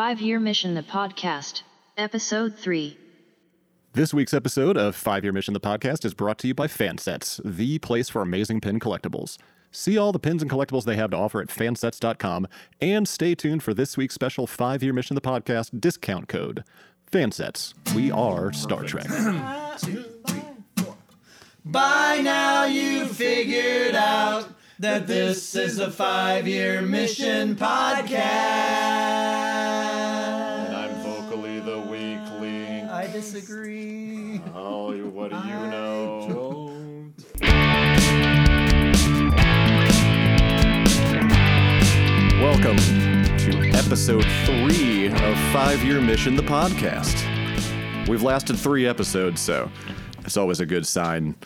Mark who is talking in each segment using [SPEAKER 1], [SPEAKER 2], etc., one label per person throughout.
[SPEAKER 1] Five Year Mission, the podcast, episode 3.
[SPEAKER 2] This week's episode of Five Year Mission, the podcast, is brought to you by Fansets, the place for amazing pin collectibles. See all the pins and collectibles they have to offer at fansets.com and stay tuned for this week's special Five Year Mission, the podcast discount code. Fansets, we are Star Trek.
[SPEAKER 3] By now you figured out that this is a five year mission podcast. Disagree.
[SPEAKER 2] Oh, what do you know? Welcome to episode three of Five Year Mission, the podcast. We've lasted three episodes, so it's always a good sign.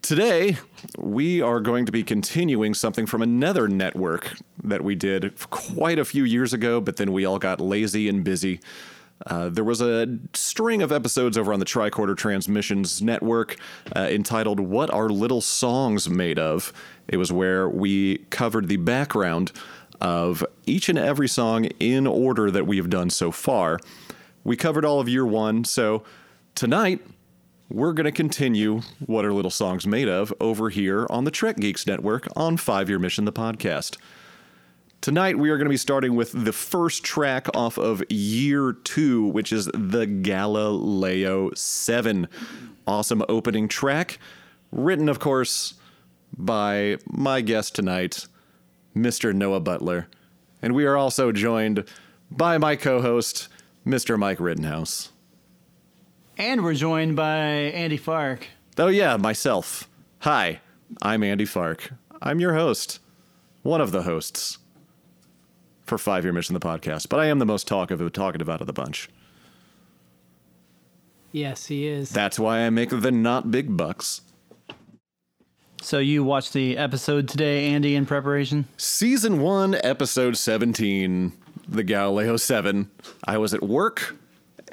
[SPEAKER 2] Today, we are going to be continuing something from another network that we did quite a few years ago, but then we all got lazy and busy. Uh, there was a string of episodes over on the Tricorder Transmissions Network uh, entitled What Are Little Songs Made Of? It was where we covered the background of each and every song in order that we have done so far. We covered all of year one, so tonight we're going to continue What Are Little Songs Made Of over here on the Trek Geeks Network on Five Year Mission, the podcast. Tonight, we are going to be starting with the first track off of year two, which is the Galileo 7. Awesome opening track, written, of course, by my guest tonight, Mr. Noah Butler. And we are also joined by my co host, Mr. Mike Rittenhouse.
[SPEAKER 3] And we're joined by Andy Fark.
[SPEAKER 2] Oh, yeah, myself. Hi, I'm Andy Fark. I'm your host, one of the hosts for Five Year Mission, the podcast, but I am the most talkative, talkative out of the bunch.
[SPEAKER 4] Yes, he is.
[SPEAKER 2] That's why I make the not big bucks.
[SPEAKER 3] So you watched the episode today, Andy, in preparation?
[SPEAKER 2] Season 1, Episode 17, The Galileo 7. I was at work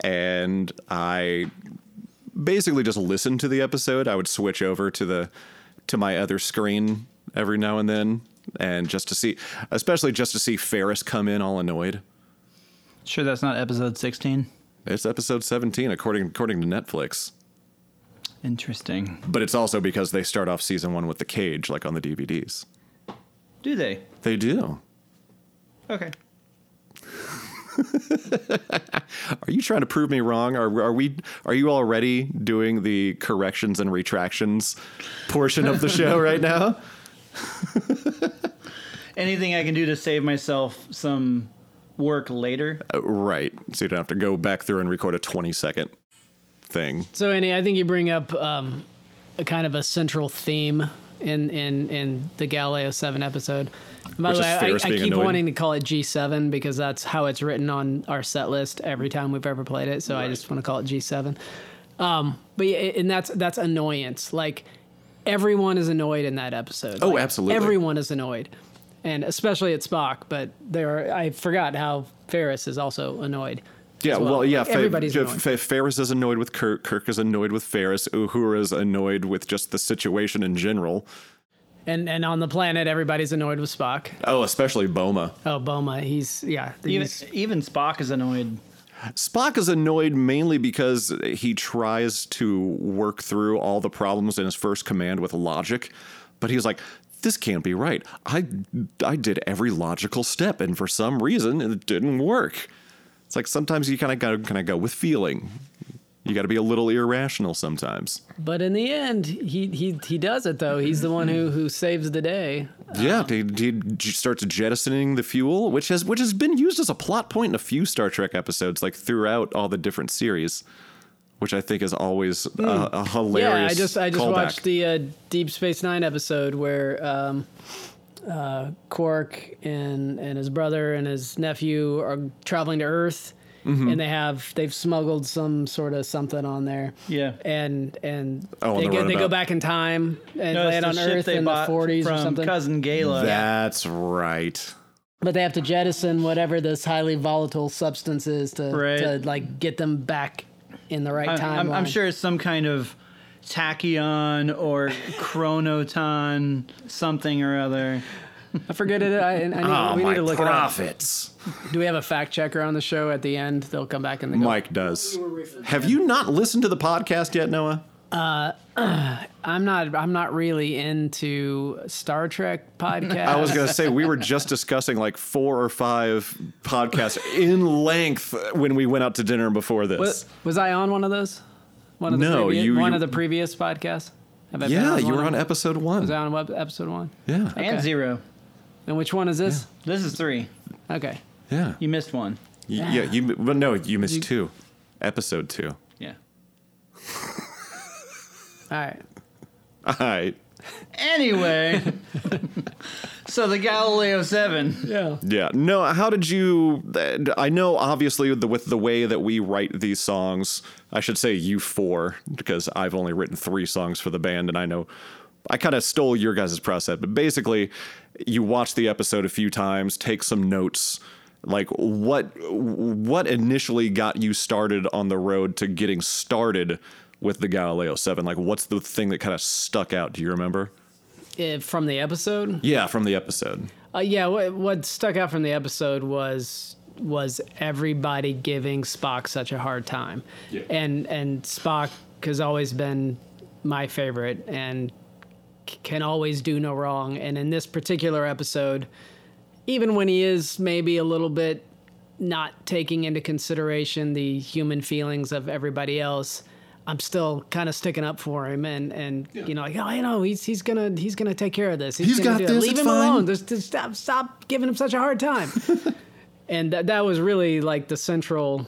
[SPEAKER 2] and I basically just listened to the episode. I would switch over to the to my other screen every now and then and just to see especially just to see Ferris come in all annoyed.
[SPEAKER 3] Sure, that's not episode 16.
[SPEAKER 2] It's episode 17 according according to Netflix.
[SPEAKER 3] Interesting.
[SPEAKER 2] But it's also because they start off season 1 with the cage like on the DVDs.
[SPEAKER 3] Do they?
[SPEAKER 2] They do.
[SPEAKER 3] Okay.
[SPEAKER 2] Are you trying to prove me wrong? Are, are we? Are you already doing the corrections and retractions portion of the show right now?
[SPEAKER 3] Anything I can do to save myself some work later?
[SPEAKER 2] Uh, right. So you don't have to go back through and record a twenty second thing.
[SPEAKER 4] So, Andy, I think you bring up um, a kind of a central theme in in in the Galileo Seven episode. By
[SPEAKER 2] Which
[SPEAKER 4] the way, I, I keep
[SPEAKER 2] annoyed.
[SPEAKER 4] wanting to call it G Seven because that's how it's written on our set list every time we've ever played it. So I just want to call it G Seven. Um, but yeah, and that's that's annoyance. Like everyone is annoyed in that episode.
[SPEAKER 2] Oh,
[SPEAKER 4] Like,
[SPEAKER 2] absolutely.
[SPEAKER 4] Everyone is annoyed, and especially at Spock. But there, are, I forgot how Ferris is also annoyed.
[SPEAKER 2] Yeah.
[SPEAKER 4] as
[SPEAKER 2] Well, yeah.
[SPEAKER 4] Like, everybody's
[SPEAKER 2] Fa-
[SPEAKER 4] annoyed.
[SPEAKER 2] Fa- Ferris is annoyed with Kirk. Kirk is annoyed with Ferris. Uhura is annoyed with just the situation in general.
[SPEAKER 4] And and on the planet, everybody's annoyed with Spock.
[SPEAKER 2] Oh, especially Boma.
[SPEAKER 4] Oh, Boma, he's yeah,
[SPEAKER 3] Even, even Spock is annoyed.
[SPEAKER 2] Spock is annoyed mainly because he tries to work through all the problems in his first command with logic, but he's like, "This can't be right. I I did every logical step, and for some reason, it didn't work." It's like sometimes you kind of got to kind of go with feeling. You got to be a little irrational sometimes.
[SPEAKER 4] but in the end, he he he does it though. He's the one who who saves the day.
[SPEAKER 2] Yeah, um, he, he starts jettisoning the fuel, which has which has been used as a plot point in a few Star Trek episodes, like throughout all the different series, which I think is always a, a hilarious.
[SPEAKER 4] Hmm. Yeah, I just I just
[SPEAKER 2] callback.
[SPEAKER 4] watched the uh, Deep Space Nine episode where um, uh, Quark and and his brother and his nephew are traveling to Earth.
[SPEAKER 2] Mm-hmm.
[SPEAKER 4] And they have they've smuggled some sort of something on there,
[SPEAKER 3] Yeah.
[SPEAKER 4] and and
[SPEAKER 2] Oh,
[SPEAKER 4] they,
[SPEAKER 2] the
[SPEAKER 4] go, they go back in time and
[SPEAKER 3] No,
[SPEAKER 4] land on Earth in the 40s
[SPEAKER 3] from
[SPEAKER 4] or something.
[SPEAKER 3] cousin Gaila.
[SPEAKER 2] That's right.
[SPEAKER 4] but they have to jettison whatever this highly volatile substance is to,
[SPEAKER 3] Right.
[SPEAKER 4] to like get them back in the right
[SPEAKER 3] I-
[SPEAKER 4] time.
[SPEAKER 3] I'm, I'm sure it's some kind of tachyon or chronoton something or other.
[SPEAKER 4] I forget it. I, I need,
[SPEAKER 2] Oh,
[SPEAKER 4] we
[SPEAKER 2] my
[SPEAKER 4] need to look
[SPEAKER 2] profits.
[SPEAKER 4] it up. Do we have a fact checker on the show at the end? They'll come back and they go,
[SPEAKER 2] Mike does. Have you not listened to the podcast yet, Noah?
[SPEAKER 4] Uh, I'm not. I'm not really into Star Trek podcasts.
[SPEAKER 2] I was going to say we were just discussing like four or five podcasts in length when we went out to dinner before this.
[SPEAKER 4] Was, was I on one of those? One of the
[SPEAKER 2] No,
[SPEAKER 4] previous,
[SPEAKER 2] you-
[SPEAKER 4] one
[SPEAKER 2] you-
[SPEAKER 4] of the previous podcasts. Have I been
[SPEAKER 2] yeah,
[SPEAKER 4] on
[SPEAKER 2] you were on episode one.
[SPEAKER 4] Was I on web, episode one?
[SPEAKER 2] yeah,
[SPEAKER 3] And zero.
[SPEAKER 4] And which one is this?
[SPEAKER 3] This is three.
[SPEAKER 4] Okay.
[SPEAKER 2] yeah,
[SPEAKER 3] You missed one.
[SPEAKER 2] Y- yeah. You, well, no, you missed two. Episode two.
[SPEAKER 3] Yeah.
[SPEAKER 4] All right.
[SPEAKER 2] All right.
[SPEAKER 3] Anyway, so the Galileo 7.
[SPEAKER 4] Yeah.
[SPEAKER 2] Yeah. No, how did you I know obviously the, with the way that we write these songs, I should say you four because I've only written 3 songs for the band and I know I kind of stole your guys' process, but basically you watch the episode a few times, take some notes. Like what what initially got you started on the road to getting started with the Galileo 7? Like what's the thing that kind of stuck out? Do you remember?
[SPEAKER 4] Uh, from the episode.
[SPEAKER 2] Yeah, from the episode.
[SPEAKER 4] Uh, yeah. What, what stuck out from the episode was was everybody giving Spock such a hard time,
[SPEAKER 2] Yeah.
[SPEAKER 4] and and Spock has always been my favorite and c- can always do no wrong. And in this particular episode, even when he is maybe a little bit not taking into consideration the human feelings of everybody else, I'm still kind of sticking up for him and and you know like oh you know he's he's gonna he's gonna take care of this.
[SPEAKER 2] He's
[SPEAKER 4] gonna
[SPEAKER 2] got this,
[SPEAKER 4] Leave him
[SPEAKER 2] fine."
[SPEAKER 4] alone. Just, just stop stop giving him such a hard time. and that that was really like the central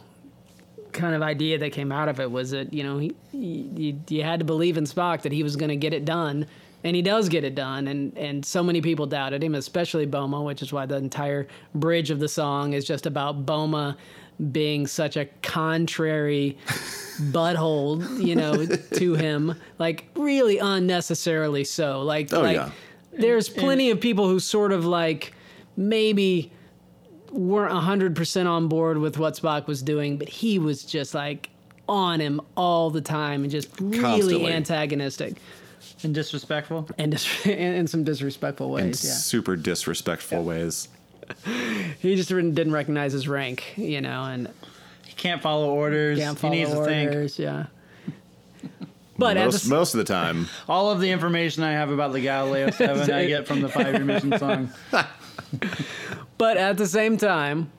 [SPEAKER 4] kind of idea that came out of it was that you know he, you, you had to believe in Spock that he was going to get it done and he does get it done and and so many people doubted him especially Boma which is why the entire bridge of the song is just about Boma being such a contrary butthole you know to him like really unnecessarily so like
[SPEAKER 2] Oh,
[SPEAKER 4] like
[SPEAKER 2] yeah.
[SPEAKER 4] there's plenty of people who sort of like maybe weren't 100% on board with what Spock was doing, but he was just like on him all the time and just really
[SPEAKER 2] Constantly.
[SPEAKER 4] antagonistic
[SPEAKER 3] And disrespectful.
[SPEAKER 4] and dis- in, in some disrespectful
[SPEAKER 2] In
[SPEAKER 4] ways. Yeah.
[SPEAKER 2] super disrespectful ways.
[SPEAKER 4] He just didn't didn't recognize his rank, you know, and
[SPEAKER 3] He can't follow orders.
[SPEAKER 4] can't
[SPEAKER 3] he
[SPEAKER 4] follow
[SPEAKER 3] needs to think.
[SPEAKER 4] orders. Yeah. But at the,
[SPEAKER 2] most, most of the time.
[SPEAKER 3] All of the information I have about the Galileo 7 I get from the Five Year Mission song.
[SPEAKER 4] But at the same time,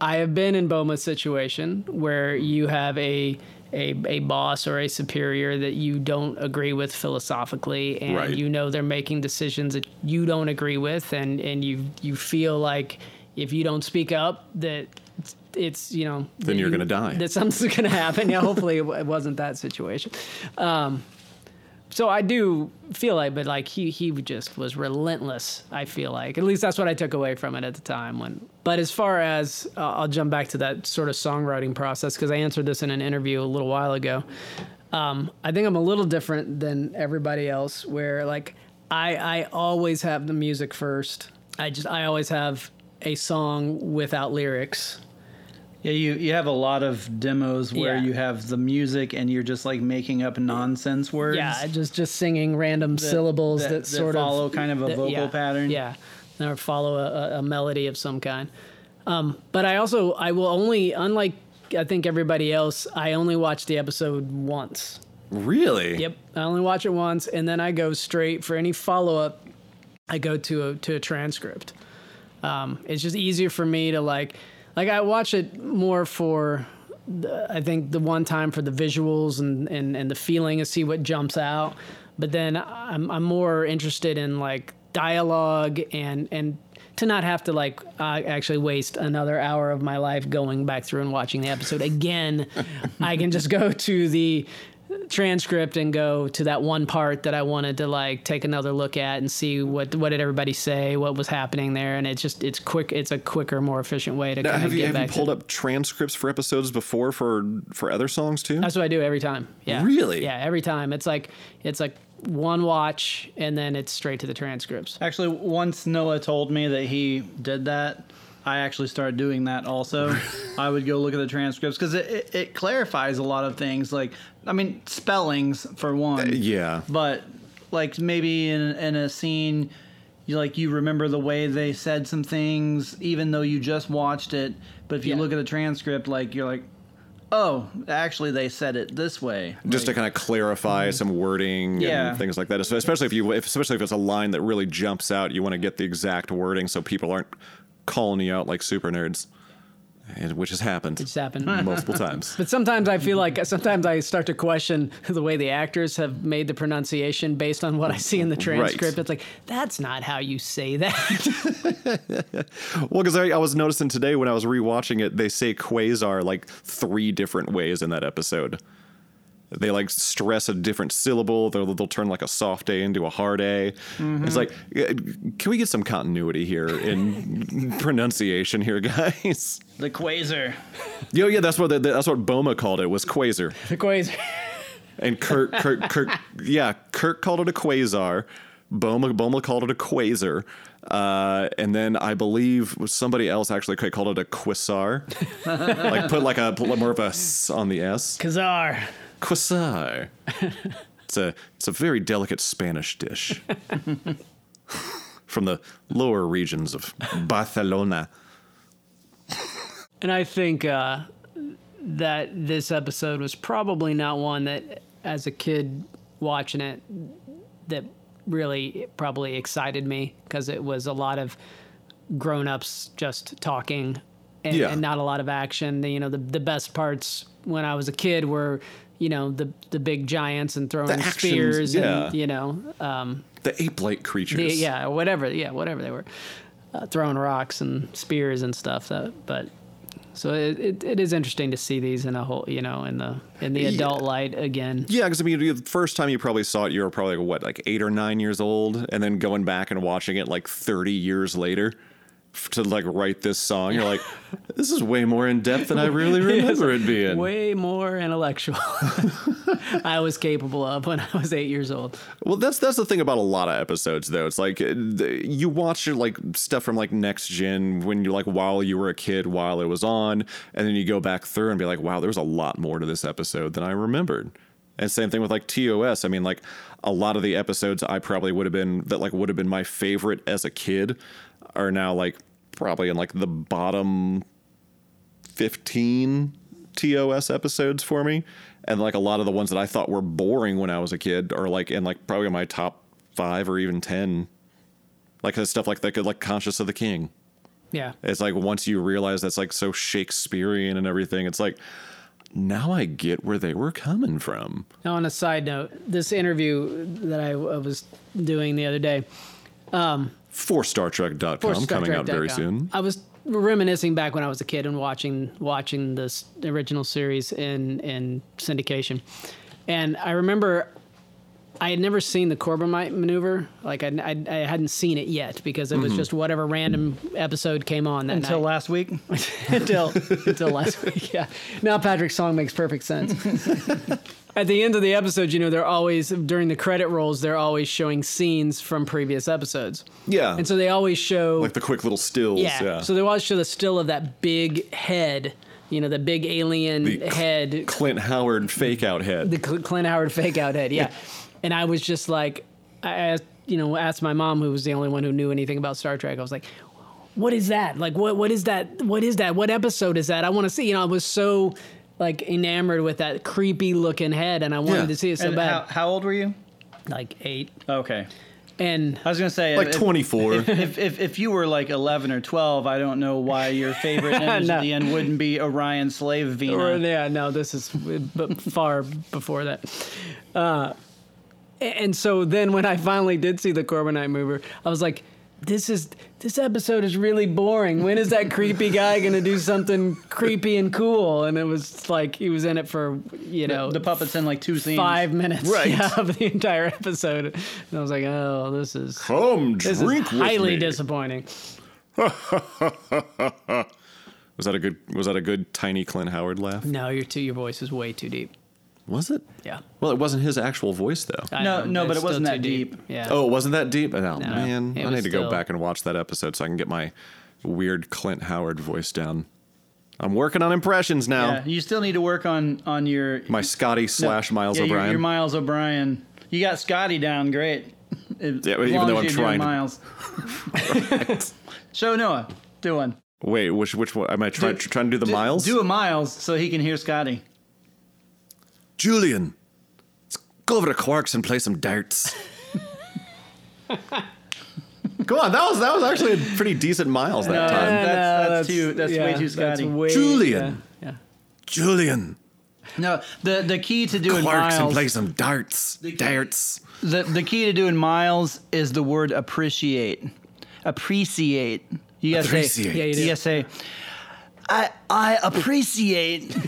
[SPEAKER 4] I have been in Boma's situation where you have a a, a boss or a superior that you don't agree with philosophically and
[SPEAKER 2] Right.
[SPEAKER 4] you know they're making decisions that you don't agree with and, and you you feel like if you don't speak up that it's, it's you know
[SPEAKER 2] Then you're
[SPEAKER 4] you-
[SPEAKER 2] gonna die.
[SPEAKER 4] that something's gonna happen yeah hopefully it it wasn't that situation um, so I do feel like, but like he he just was relentless. I feel like at least that's what I took away from it at the time. When, but as far as uh, I'll jump back to that sort of songwriting process because I answered this in an interview a little while ago. Um, I think I'm a little different than everybody else, where like I I always have the music first. I just I always have a song without lyrics.
[SPEAKER 3] Yeah, you, you have a lot of demos where
[SPEAKER 4] Yeah.
[SPEAKER 3] you have the music and you're just like making up nonsense words.
[SPEAKER 4] Yeah, just just singing random syllables that,
[SPEAKER 3] that- that
[SPEAKER 4] sort
[SPEAKER 3] follow
[SPEAKER 4] of follow
[SPEAKER 3] kind of a
[SPEAKER 4] that-
[SPEAKER 3] vocal
[SPEAKER 4] yeah,
[SPEAKER 3] pattern.
[SPEAKER 4] Yeah, or follow a, a- a melody of some kind. Um, but I also I will only unlike I think everybody else I only watch the episode once.
[SPEAKER 2] Really?
[SPEAKER 4] Yep, I only watch it once, and then I go straight for any follow up. I go to a to a transcript. Um, it's just easier for me to like, like I watch it more for, the, I think the one time for the visuals and, and and the feeling and see what jumps out. But then I'm I'm more interested in like dialogue and and to not have to like uh, actually waste another hour of my life going back through and watching the episode again. I can just go to the transcript and go to that one part that I wanted to like take another look at and see what what did everybody say, what was happening there, and it's just it's quick. It's a quicker, more efficient way to
[SPEAKER 2] Now,
[SPEAKER 4] kind
[SPEAKER 2] have
[SPEAKER 4] of
[SPEAKER 2] you
[SPEAKER 4] get
[SPEAKER 2] have you pulled
[SPEAKER 4] to,
[SPEAKER 2] up transcripts for episodes before for for other songs too?
[SPEAKER 4] That's what I do every time. Yeah.
[SPEAKER 2] Really?
[SPEAKER 4] Yeah, every time. It's like it's like one watch and then it's straight to the transcripts.
[SPEAKER 3] Actually, once Noah told me that he did that, I actually started doing that also. I would go look at the transcripts because it, it, it clarifies a lot of things. Like, I mean, spellings for one.
[SPEAKER 2] Uh, yeah.
[SPEAKER 3] But, like, maybe in, in a scene, you like you remember the way they said some things, even though you just watched it. But if you
[SPEAKER 4] Yeah.
[SPEAKER 3] look at the transcript, like you're like, oh, actually they said it this way.
[SPEAKER 2] just to kind of clarify mm-hmm. some wording
[SPEAKER 3] Yeah.
[SPEAKER 2] and things like that. Especially if you, if, especially if it's a line that really jumps out, you want to get the exact wording so people aren't calling you out like super nerds, and, which has happened
[SPEAKER 4] It's happened.
[SPEAKER 2] multiple times.
[SPEAKER 4] But sometimes I feel like sometimes I start to question the way the actors have made the pronunciation based on what I see in the transcript. It's like that's not how you say that.
[SPEAKER 2] Well, because I, I was noticing today when I was rewatching it, they say quasar like three different ways in that episode. They like stress a different syllable. They'll, they'll turn like a soft A into a hard A. It's like, uh, can we get some continuity here in pronunciation here, guys?
[SPEAKER 3] the quasar.
[SPEAKER 2] Yo, yeah, that's what the, that's what Boma called it was quasar,
[SPEAKER 4] the quasar.
[SPEAKER 2] and Kirk, Kirk, Kirk, yeah, Kirk called it a quasar. Boma, Boma called it a quasar, uh, and then I believe somebody else actually called it a quasar, like put like a put more of a s on the s.
[SPEAKER 4] Kazar.
[SPEAKER 2] Quasar. It's a it's a very delicate Spanish dish from the lower regions of Barcelona.
[SPEAKER 4] And I think uh, that this episode was probably not one that, as a kid watching it, that really probably excited me because it was a lot of grown-ups just talking and,
[SPEAKER 2] Yeah.
[SPEAKER 4] and not a lot of action. The, you know, the the best parts when I was a kid were you know the the big giants and throwing
[SPEAKER 2] actions,
[SPEAKER 4] spears
[SPEAKER 2] yeah.
[SPEAKER 4] and you know um,
[SPEAKER 2] The ape-like creatures.
[SPEAKER 4] the, yeah whatever yeah whatever they were uh, throwing rocks and spears and stuff. That, but so it, it, it is interesting to see these in a whole you know in the in the
[SPEAKER 2] Yeah.
[SPEAKER 4] adult light again.
[SPEAKER 2] Yeah, because I mean, the first time you probably saw it, you were probably what, like eight or nine years old, and then going back and watching it like thirty years later to like write this song, you're like, this is way more in depth than I really remember it being.
[SPEAKER 4] Way more intellectual. I was capable of when I was eight years old.
[SPEAKER 2] Well, that's that's the thing about a lot of episodes, though. It's like uh, you watch your, like stuff from like next gen when you're like while you were a kid, while it was on, and then you go back through and be like, wow, there's a lot more to this episode than I remembered. And same thing with like TOS. I mean, like a lot of the episodes I probably would have been that like would have been my favorite as a kid are now like probably in like the bottom 15 TOS episodes for me. And like a lot of the ones that I thought were boring when I was a kid are like in like probably my top five or even 10. Like stuff like that, like Conscience of the King.
[SPEAKER 4] Yeah.
[SPEAKER 2] It's like once you realize that's like so Shakespearean and everything, it's like now I get where they were coming from.
[SPEAKER 4] Now, on a side note, this interview that I, I was doing the other day, um,
[SPEAKER 2] For StarTrek.com
[SPEAKER 4] for Star
[SPEAKER 2] coming out very
[SPEAKER 4] Trek.com.
[SPEAKER 2] soon.
[SPEAKER 4] I was reminiscing back when I was a kid and watching watching this original series in in syndication, and I remember I had never seen the Corbomite maneuver. Like I, I, I hadn't seen it yet because it was
[SPEAKER 2] Mm-hmm.
[SPEAKER 4] just whatever random episode came on that
[SPEAKER 3] Until
[SPEAKER 4] night.
[SPEAKER 3] last week.
[SPEAKER 4] until until last week. Yeah. Now Patrick's song makes perfect sense. At the end of the episode, you know, they're always during the credit rolls, they're always showing scenes from previous episodes.
[SPEAKER 2] Yeah.
[SPEAKER 4] And so they always show
[SPEAKER 2] like the quick little stills.
[SPEAKER 4] yeah.
[SPEAKER 2] Yeah.
[SPEAKER 4] So they always show the still of that big head, you know, the big alien
[SPEAKER 2] The cl-
[SPEAKER 4] head,
[SPEAKER 2] Clint Howard fake out head.
[SPEAKER 4] the Cl- Clint Howard fake out head. Yeah. and I was just like, I asked, you know, asked my mom, who was the only one who knew anything about Star Trek. I was like, what is that? Like, what what is that? What is that? What episode is that? I want to see. You know, I was so like enamored with that creepy looking head, and I wanted
[SPEAKER 2] Yeah.
[SPEAKER 4] to see it so
[SPEAKER 3] And
[SPEAKER 4] bad.
[SPEAKER 3] how, how old were you?
[SPEAKER 4] like eight,
[SPEAKER 3] Okay.
[SPEAKER 4] and
[SPEAKER 3] I was gonna say
[SPEAKER 2] like
[SPEAKER 3] if-
[SPEAKER 2] 24.
[SPEAKER 3] If, if if you were like eleven or twelve, I don't know why your favorite image
[SPEAKER 4] No.
[SPEAKER 3] at the end wouldn't be Orion Slave Vina.
[SPEAKER 4] or yeah, no, this is but far before that. Uh, and so then when I finally did see the Corbomite maneuver, I was like, this is this episode is really boring. When is that creepy guy gonna do something creepy and cool? And it was like he was in it for you know
[SPEAKER 3] the puppets in like two scenes.
[SPEAKER 4] five minutes
[SPEAKER 2] Right.
[SPEAKER 4] yeah, of the entire episode. And I was like, oh, this is
[SPEAKER 2] Come
[SPEAKER 4] this
[SPEAKER 2] drink
[SPEAKER 4] is
[SPEAKER 2] with
[SPEAKER 4] highly
[SPEAKER 2] me.
[SPEAKER 4] disappointing.
[SPEAKER 2] Was that a good? Was that a good tiny Clint Howard laugh?
[SPEAKER 4] No, your too your voice is way too deep.
[SPEAKER 2] Was it?
[SPEAKER 4] Yeah.
[SPEAKER 2] Well, it wasn't his actual voice though.
[SPEAKER 4] I
[SPEAKER 3] No,
[SPEAKER 4] know,
[SPEAKER 3] no, but it wasn't that
[SPEAKER 4] too
[SPEAKER 3] deep.
[SPEAKER 4] Yeah.
[SPEAKER 2] Oh, it wasn't that deep? Oh man, I need to go
[SPEAKER 4] still-
[SPEAKER 2] back and watch that episode so I can get my weird Clint Howard voice down. I'm working on impressions now.
[SPEAKER 3] Yeah, you still need to work on on your
[SPEAKER 2] My Scotty slash Miles
[SPEAKER 3] yeah, your-
[SPEAKER 2] O'Brien.
[SPEAKER 3] Your, Miles O'Brien. You got Scotty down, great. If-
[SPEAKER 2] Yeah,
[SPEAKER 3] as
[SPEAKER 2] even
[SPEAKER 3] long
[SPEAKER 2] though I'm
[SPEAKER 3] you're doing
[SPEAKER 2] trying to-
[SPEAKER 3] miles. Show Noah. Do one.
[SPEAKER 2] Wait, which which one am I trying
[SPEAKER 3] Do-
[SPEAKER 2] trying to do the
[SPEAKER 3] Do-
[SPEAKER 2] miles?
[SPEAKER 3] Do a miles so he can hear Scotty.
[SPEAKER 2] Julian, let's go over to Quarks and play some darts. Come on, that was that was actually a pretty decent miles that
[SPEAKER 3] No,
[SPEAKER 2] time.
[SPEAKER 3] that's- that's too- that's way too
[SPEAKER 4] that's
[SPEAKER 3] Scotty.
[SPEAKER 4] way-
[SPEAKER 2] Julian.
[SPEAKER 4] Yeah. yeah.
[SPEAKER 2] Julian,
[SPEAKER 3] No, the the key to doing miles.
[SPEAKER 2] Quarks and
[SPEAKER 3] miles.
[SPEAKER 2] play some darts. Darts.
[SPEAKER 3] The the key to doing miles is the word appreciate. Appreciate. You gotta
[SPEAKER 2] Appreciate.
[SPEAKER 3] say.
[SPEAKER 4] Yeah, you do.
[SPEAKER 3] You gotta say. I I appreciate.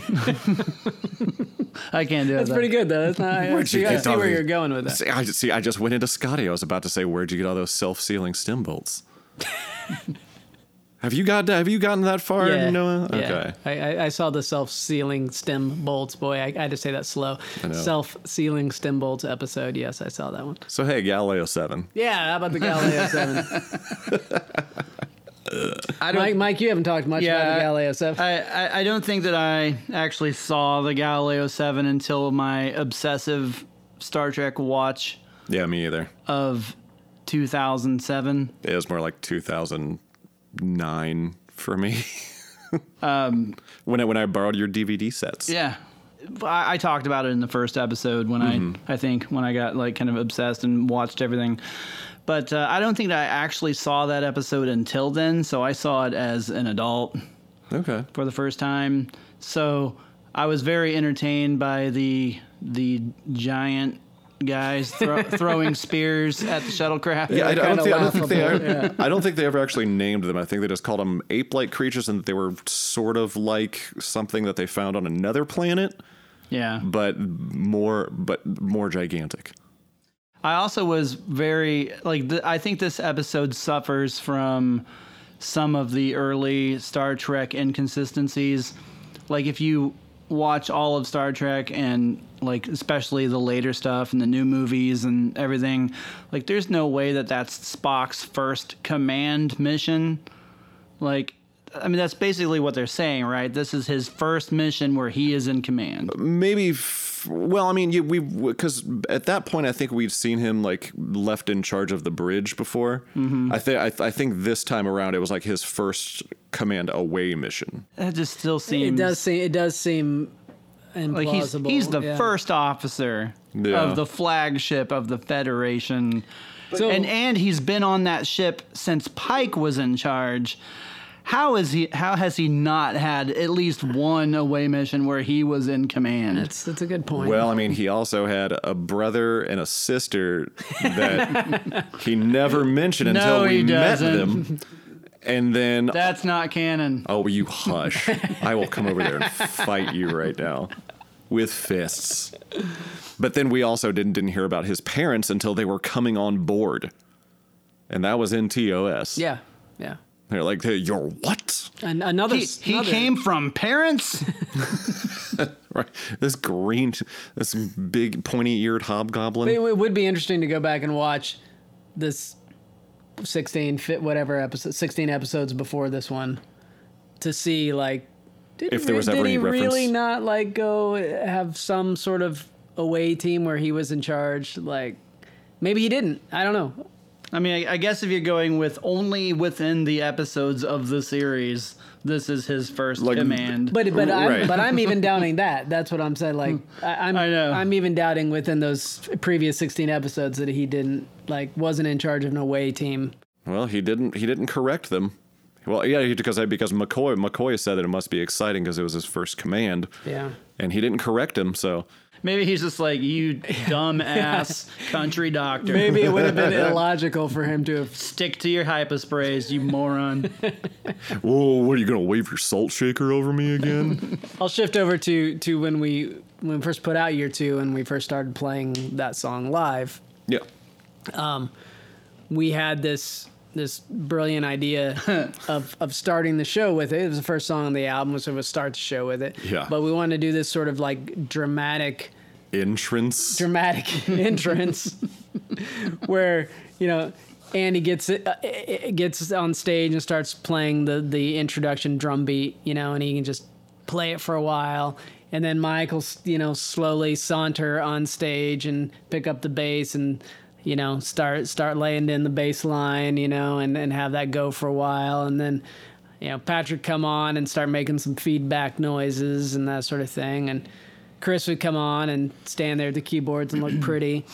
[SPEAKER 3] I can't do it.
[SPEAKER 4] That's
[SPEAKER 3] though.
[SPEAKER 4] pretty good though. That's not, I
[SPEAKER 2] Where'd
[SPEAKER 4] see,
[SPEAKER 2] you
[SPEAKER 4] I
[SPEAKER 2] get
[SPEAKER 4] see
[SPEAKER 2] all
[SPEAKER 4] where
[SPEAKER 2] these-
[SPEAKER 4] you're going with that.
[SPEAKER 2] See I, just, see, I just went into Scotty. I was about to say, where'd you get all those self-sealing stem bolts? have you got? Have you gotten that far,
[SPEAKER 4] Yeah,
[SPEAKER 2] Noah? Okay.
[SPEAKER 4] I, I, I saw the self-sealing stem bolts. Boy, I, I had to say that slow. Self-sealing stem bolts episode. Yes, I saw that one.
[SPEAKER 2] So hey, Galileo Seven.
[SPEAKER 4] Yeah, how about the Galileo Seven?
[SPEAKER 3] I don't.
[SPEAKER 4] Mike, Mike, you haven't talked much about
[SPEAKER 3] Yeah,
[SPEAKER 4] the Galileo Seven.
[SPEAKER 3] I, I, I don't think that I actually saw the Galileo 7 until my obsessive Star Trek watch
[SPEAKER 2] Yeah, me either.
[SPEAKER 3] of 2007.
[SPEAKER 2] It was more like 2009 for me. um, when I when I borrowed your DVD sets.
[SPEAKER 3] Yeah. I, I talked about it in the first episode when I, I think, when I got like kind of obsessed and watched everything. But uh, I don't think that I actually saw that episode until then. So I saw it as an adult
[SPEAKER 2] Okay.
[SPEAKER 3] for the first time. So I was very entertained by the the giant guys thro- throwing spears at the shuttlecraft.
[SPEAKER 2] Yeah, I, I don't think, I don't think they. Ever, I don't think they ever actually named them. I think they just called them ape-like creatures, and they were sort of like something that they found on another planet,
[SPEAKER 3] yeah.
[SPEAKER 2] but more, but more gigantic.
[SPEAKER 3] I also was very like th- I think this episode suffers from some of the early Star Trek inconsistencies. Like if you watch all of Star Trek and like especially the later stuff and the new movies and everything, like there's no way that that's Spock's first command mission. Like I mean that's basically what they're saying, right? This is his first mission where he is in command.
[SPEAKER 2] Maybe. F- well, I mean, you, we because at that point, I think we'd seen him like left in charge of the bridge before.
[SPEAKER 3] Mm-hmm.
[SPEAKER 2] I think I, th- I think this time around, it was like his first command away mission.
[SPEAKER 3] That just still seems.
[SPEAKER 4] it does seem. It does seem
[SPEAKER 3] like he's
[SPEAKER 4] implausible.
[SPEAKER 3] he's the
[SPEAKER 4] yeah.
[SPEAKER 3] first officer
[SPEAKER 2] Yeah.
[SPEAKER 3] of the flagship of the Federation.
[SPEAKER 4] So-
[SPEAKER 3] and and he's been on that ship since Pike was in charge. How is he how has he not had at least one away mission where he was in command?
[SPEAKER 4] That's that's a good point.
[SPEAKER 2] Well, I mean, he also had a brother and a sister that he never mentioned until
[SPEAKER 3] No,
[SPEAKER 2] we
[SPEAKER 3] he
[SPEAKER 2] met
[SPEAKER 3] doesn't.
[SPEAKER 2] them. And then,
[SPEAKER 3] That's not canon.
[SPEAKER 2] oh, you hush. I will come over there and fight you right now with fists. But then we also didn't, didn't hear about his parents until they were coming on board. And that was in TOS.
[SPEAKER 4] yeah, yeah.
[SPEAKER 2] They're like, hey, you're what?
[SPEAKER 4] And another.
[SPEAKER 3] He, he
[SPEAKER 4] another-
[SPEAKER 3] came from parents?
[SPEAKER 2] Right. This green, this big pointy eared hobgoblin.
[SPEAKER 4] It, it would be interesting to go back and watch this 16 fit whatever episode 16 episodes before this one to see like did
[SPEAKER 2] If
[SPEAKER 4] he
[SPEAKER 2] there
[SPEAKER 4] re-
[SPEAKER 2] was
[SPEAKER 4] did
[SPEAKER 2] ever
[SPEAKER 4] he
[SPEAKER 2] reference.
[SPEAKER 4] really not like go have some sort of away team where he was in charge like maybe he didn't i don't know
[SPEAKER 3] I mean, I, I guess if you're going with only within the episodes of the series, this is his first
[SPEAKER 2] Like,
[SPEAKER 3] command.
[SPEAKER 4] but but I'm,
[SPEAKER 2] Right.
[SPEAKER 4] but I'm even doubting that that's what i'm saying like I, i'm
[SPEAKER 3] Hmm. I know.
[SPEAKER 4] i'm even doubting within those previous 16 episodes that he didn't like wasn't in charge of an away team
[SPEAKER 2] Well, he didn't. He didn't correct them. Well, yeah, because I, because McCoy McCoy said that it must be exciting because it was his first command,
[SPEAKER 4] yeah
[SPEAKER 2] and he didn't correct him. So
[SPEAKER 3] Maybe he's just like, you dumb ass country doctor.
[SPEAKER 4] Maybe it would have been illogical for him to have.
[SPEAKER 3] Stick to your hyposprays, you moron.
[SPEAKER 2] whoa, what are you gonna wave your salt shaker over me again?
[SPEAKER 4] I'll shift over to to when we when we first put out year two and we first started playing that song live.
[SPEAKER 2] yeah, Um,
[SPEAKER 4] We had this this brilliant idea of of starting the show with it. It was the first song on the album, so it was start the show with it.
[SPEAKER 2] Yeah.
[SPEAKER 4] But we wanted to do this sort of like dramatic
[SPEAKER 2] entrance.
[SPEAKER 4] dramatic entrance where you know Andy gets it, uh, gets on stage and starts playing the the introduction drum beat, you know, and he can just play it for a while, and then Michael, you know, slowly saunter on stage and pick up the bass and you know, start start laying in the bass line, you know, and, and have that go for a while. And then, you know, Patrick come on and start making some feedback noises and that sort of thing. And Chris would come on and stand there at the keyboards and look pretty.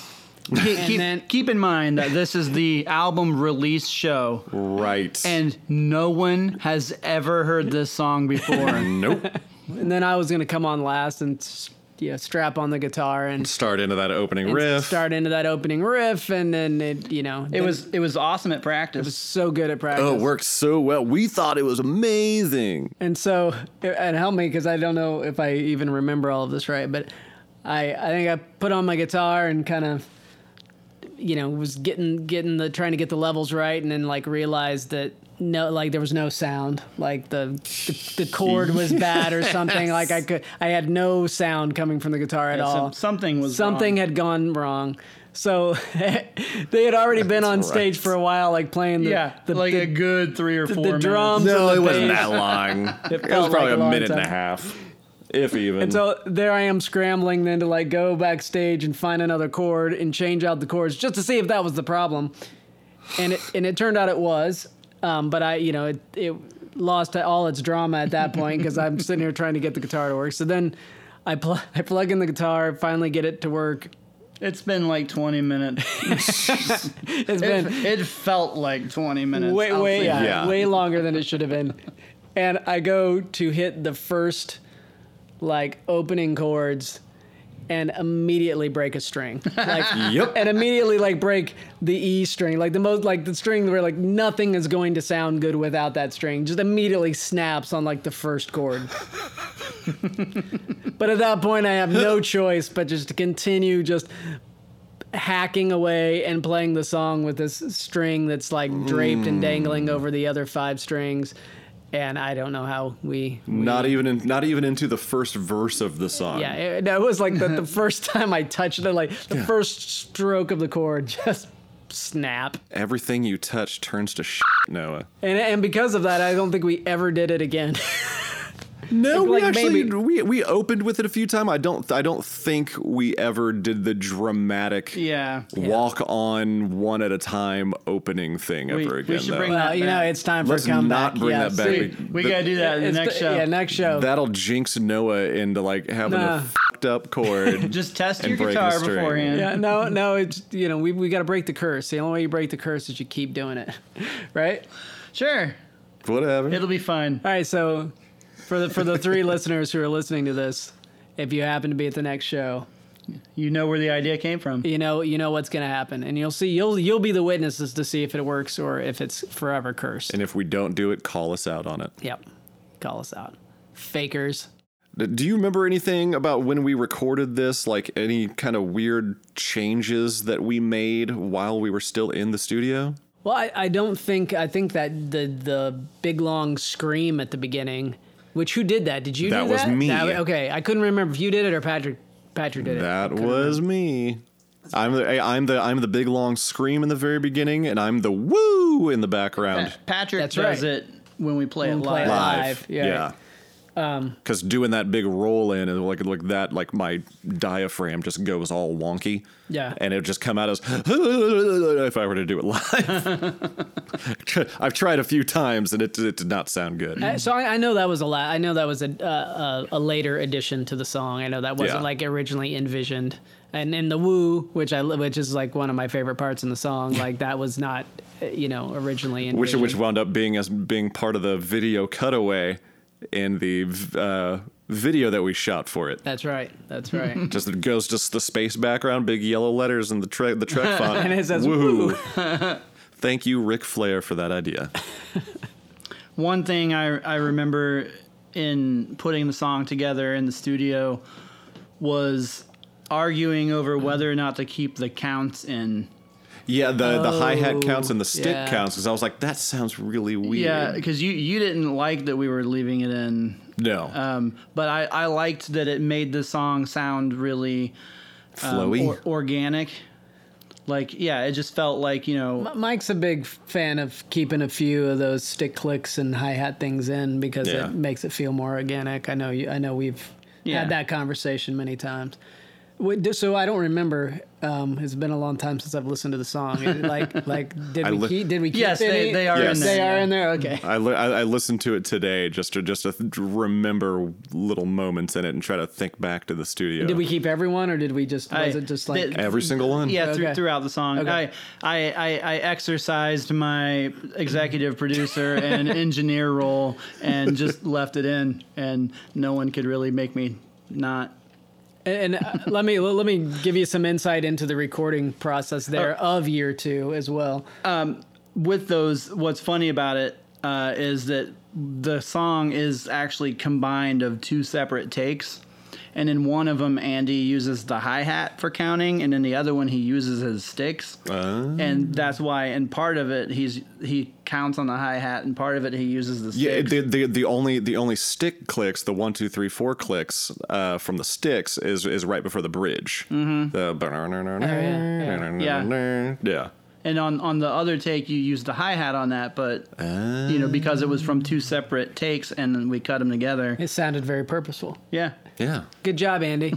[SPEAKER 3] Keep,
[SPEAKER 4] And
[SPEAKER 3] keep,
[SPEAKER 4] then-
[SPEAKER 3] keep in mind that this is the album release show,
[SPEAKER 2] Right.
[SPEAKER 3] and no one has ever heard this song before.
[SPEAKER 2] nope.
[SPEAKER 4] And then I was gonna come on last and s- you know, strap on the guitar and,
[SPEAKER 2] Start into that opening riff.
[SPEAKER 4] start into that opening riff, and then it, you know,
[SPEAKER 3] it was it was awesome at practice.
[SPEAKER 4] It was so good at practice.
[SPEAKER 2] Oh, it worked so well. We thought it was amazing.
[SPEAKER 4] And so, and help me because I don't know if I even remember all of this right, but I I think I put on my guitar and kind of, you know, was getting getting the trying to get the levels right, and then like realized that no, like there was no sound, like the the, the cord was bad or something. Like I could, I had no sound coming from the guitar at
[SPEAKER 3] Yeah,
[SPEAKER 4] all.
[SPEAKER 3] some- something was
[SPEAKER 4] something
[SPEAKER 3] wrong.
[SPEAKER 4] had gone wrong. So they had already been on
[SPEAKER 2] That's
[SPEAKER 4] stage for a while, like playing the
[SPEAKER 3] yeah,
[SPEAKER 4] the,
[SPEAKER 3] like
[SPEAKER 4] the,
[SPEAKER 3] a good three or
[SPEAKER 4] the
[SPEAKER 3] four minutes.
[SPEAKER 4] drums.
[SPEAKER 2] No,
[SPEAKER 4] and
[SPEAKER 2] it
[SPEAKER 4] the
[SPEAKER 2] wasn't
[SPEAKER 4] bass.
[SPEAKER 2] that long. it was probably
[SPEAKER 4] like a
[SPEAKER 2] a
[SPEAKER 4] long
[SPEAKER 2] minute and a half, if even.
[SPEAKER 4] And so there I am scrambling then to like go backstage and find another cord and change out the cords just to see if that was the problem. And it and it turned out it was. Um, but I, you know, it it lost all its drama at that point because I'm sitting here trying to get the guitar to work. So then I pl- I plug in the guitar, finally get it to work.
[SPEAKER 3] It's been like twenty minutes.
[SPEAKER 4] It's
[SPEAKER 3] it,
[SPEAKER 4] been
[SPEAKER 3] it felt like twenty minutes.
[SPEAKER 4] way
[SPEAKER 3] I'll
[SPEAKER 4] way yeah.
[SPEAKER 2] Yeah.
[SPEAKER 4] way longer than it should have been. And I go to hit the first like opening chords and immediately break a string. Like
[SPEAKER 2] yep.
[SPEAKER 4] and immediately like break the E string, like the most like the string where like nothing is going to sound good without that string. Just immediately snaps on like the first chord. but at that point, I have no choice but just to continue just hacking away and playing the song with this string that's like draped and dangling mm. over the other five strings. And I don't know how we. we
[SPEAKER 2] Not even in, not even into the first verse of the song.
[SPEAKER 4] yeah, it, it was like the, the first time I touched it, like the first stroke of the chord just snap.
[SPEAKER 2] Everything you touch turns to shit, Noah.
[SPEAKER 4] And and because of that, I don't think we ever did it again.
[SPEAKER 2] No, we
[SPEAKER 4] Like,
[SPEAKER 2] actually
[SPEAKER 4] maybe-
[SPEAKER 2] we we opened with it a few times. I don't I don't think we ever did the dramatic
[SPEAKER 3] Yeah.
[SPEAKER 2] walk on one at a time opening thing
[SPEAKER 3] We-
[SPEAKER 2] ever again.
[SPEAKER 3] we should
[SPEAKER 2] though.
[SPEAKER 3] bring
[SPEAKER 4] well,
[SPEAKER 3] that
[SPEAKER 4] you know, it's time for
[SPEAKER 2] Let's
[SPEAKER 4] a comeback.
[SPEAKER 2] not bring
[SPEAKER 4] yes.
[SPEAKER 2] that back.
[SPEAKER 3] We, we
[SPEAKER 2] The-
[SPEAKER 3] gotta do that in the next
[SPEAKER 4] the-
[SPEAKER 3] show.
[SPEAKER 4] Yeah, next show.
[SPEAKER 2] That'll jinx Noah into like having
[SPEAKER 4] Nah.
[SPEAKER 2] a fucked up cord.
[SPEAKER 3] Just test
[SPEAKER 2] and
[SPEAKER 3] your
[SPEAKER 2] break
[SPEAKER 3] guitar
[SPEAKER 2] the
[SPEAKER 3] beforehand.
[SPEAKER 4] yeah, no, no, it's you know we we got to break the curse. The only way you break the curse is you keep doing it, right?
[SPEAKER 3] Sure,
[SPEAKER 2] Whatever.
[SPEAKER 3] it'll be fun.
[SPEAKER 4] All right, so for the for the three listeners who are listening to this, if you happen to be at the next show,
[SPEAKER 3] You know where the idea came from.
[SPEAKER 4] you know you know what's going to happen, and you'll see you'll you'll be the witnesses to see if it works or if it's forever cursed.
[SPEAKER 2] and if we don't do it, call us out on it.
[SPEAKER 4] Yep, call us out, fakers.
[SPEAKER 2] Do you remember anything about when we recorded this? Like any kind of weird changes that we made while we were still in the studio?
[SPEAKER 4] Well, I, I don't think I think that the the big long scream at the beginning, which who did that? Did you?
[SPEAKER 2] That
[SPEAKER 4] do
[SPEAKER 2] was
[SPEAKER 4] that?
[SPEAKER 2] me.
[SPEAKER 4] That- okay, I couldn't remember if you did it or Patrick. Patrick did it.
[SPEAKER 2] That
[SPEAKER 4] Couldn't
[SPEAKER 2] was me. I'm the I'm the I'm the big long scream in the very beginning, and I'm the woo in the background.
[SPEAKER 3] Pa- Patrick
[SPEAKER 4] That's
[SPEAKER 3] does
[SPEAKER 4] right.
[SPEAKER 3] it when we play
[SPEAKER 4] When
[SPEAKER 3] it
[SPEAKER 4] we play
[SPEAKER 3] live.
[SPEAKER 4] it live.
[SPEAKER 2] Live,
[SPEAKER 4] yeah.
[SPEAKER 2] yeah. Because doing that big roll in and like like that, like my diaphragm just goes all wonky.
[SPEAKER 4] Yeah.
[SPEAKER 2] and it would just come out as if I were to do it live. I've tried a few times and it, it did not sound good.
[SPEAKER 4] Uh, So I, I know that was a la- I know that was a, uh, a a later addition to the song. I know that wasn't
[SPEAKER 2] Yeah.
[SPEAKER 4] like originally envisioned. And in the woo, which I which is like one of my favorite parts in the song, like that was not uh, you know originally envisioned.
[SPEAKER 2] which which wound up being as being part of the video cutaway in the uh, video that we shot for it.
[SPEAKER 4] That's right. That's right.
[SPEAKER 2] Just it goes just the space background, big yellow letters, and the tre- the Trek font.
[SPEAKER 4] And it says
[SPEAKER 2] Woohoo! Thank you, Ric Flair, for that idea.
[SPEAKER 3] One thing I I remember in putting the song together in the studio was arguing over whether or not to keep the counts in.
[SPEAKER 2] Yeah, the the hi hat
[SPEAKER 4] Oh,
[SPEAKER 2] counts and the stick
[SPEAKER 4] yeah.
[SPEAKER 2] counts because I was like, that sounds really weird.
[SPEAKER 3] Yeah, because you you didn't like that we were leaving it in.
[SPEAKER 2] no,
[SPEAKER 3] Um, but I, I liked that it made the song sound really um,
[SPEAKER 2] flowy.
[SPEAKER 3] or- organic. Like, yeah, it just felt like, you know,
[SPEAKER 4] Mike's a big fan of keeping a few of those stick clicks and hi hat things in because
[SPEAKER 2] Yeah.
[SPEAKER 4] it makes it feel more organic. I know you. I know we've
[SPEAKER 3] Yeah.
[SPEAKER 4] had that conversation many times. Wait, so I don't remember. Um, it's been a long time since I've listened to the song. It- Like, like did
[SPEAKER 2] I
[SPEAKER 4] we
[SPEAKER 2] li-
[SPEAKER 4] keep? Did we keep
[SPEAKER 3] Yes, they- they are
[SPEAKER 2] in
[SPEAKER 4] They
[SPEAKER 3] there,
[SPEAKER 4] are in there. Okay.
[SPEAKER 2] I, li- I, I listened to it today just to just to th- remember little moments in it and try to think back to the studio.
[SPEAKER 4] Did we keep everyone, or did we just? Was
[SPEAKER 3] I-
[SPEAKER 4] it just like?
[SPEAKER 3] the-
[SPEAKER 2] Every single one.
[SPEAKER 3] Yeah, through,
[SPEAKER 4] Okay.
[SPEAKER 3] throughout the song,
[SPEAKER 4] Okay.
[SPEAKER 3] I, I, I, I exercised my executive producer and engineer role and just left it in, and no one could really make me not.
[SPEAKER 4] And uh, let me let me give you some insight into the recording process there
[SPEAKER 3] Oh.
[SPEAKER 4] of year two as well.
[SPEAKER 3] With those, what's funny about it uh, is that the song is actually combined of two separate takes. And in one of them, Andy uses the hi hat for counting, and in the other one, he uses his sticks. and that's why in part of it he's he counts on the hi hat and part of it he uses the sticks.
[SPEAKER 2] Yeah, the, the the only the only stick clicks, the one, two, three, four clicks uh, from the sticks is is right before the bridge. Mm-hmm. The
[SPEAKER 3] Yeah.
[SPEAKER 2] yeah.
[SPEAKER 3] And on on the other take you used the hi hat on that but you know because it was from two separate takes and then we cut them together
[SPEAKER 4] It sounded very purposeful.
[SPEAKER 3] yeah
[SPEAKER 2] Yeah.
[SPEAKER 4] Good job, Andy.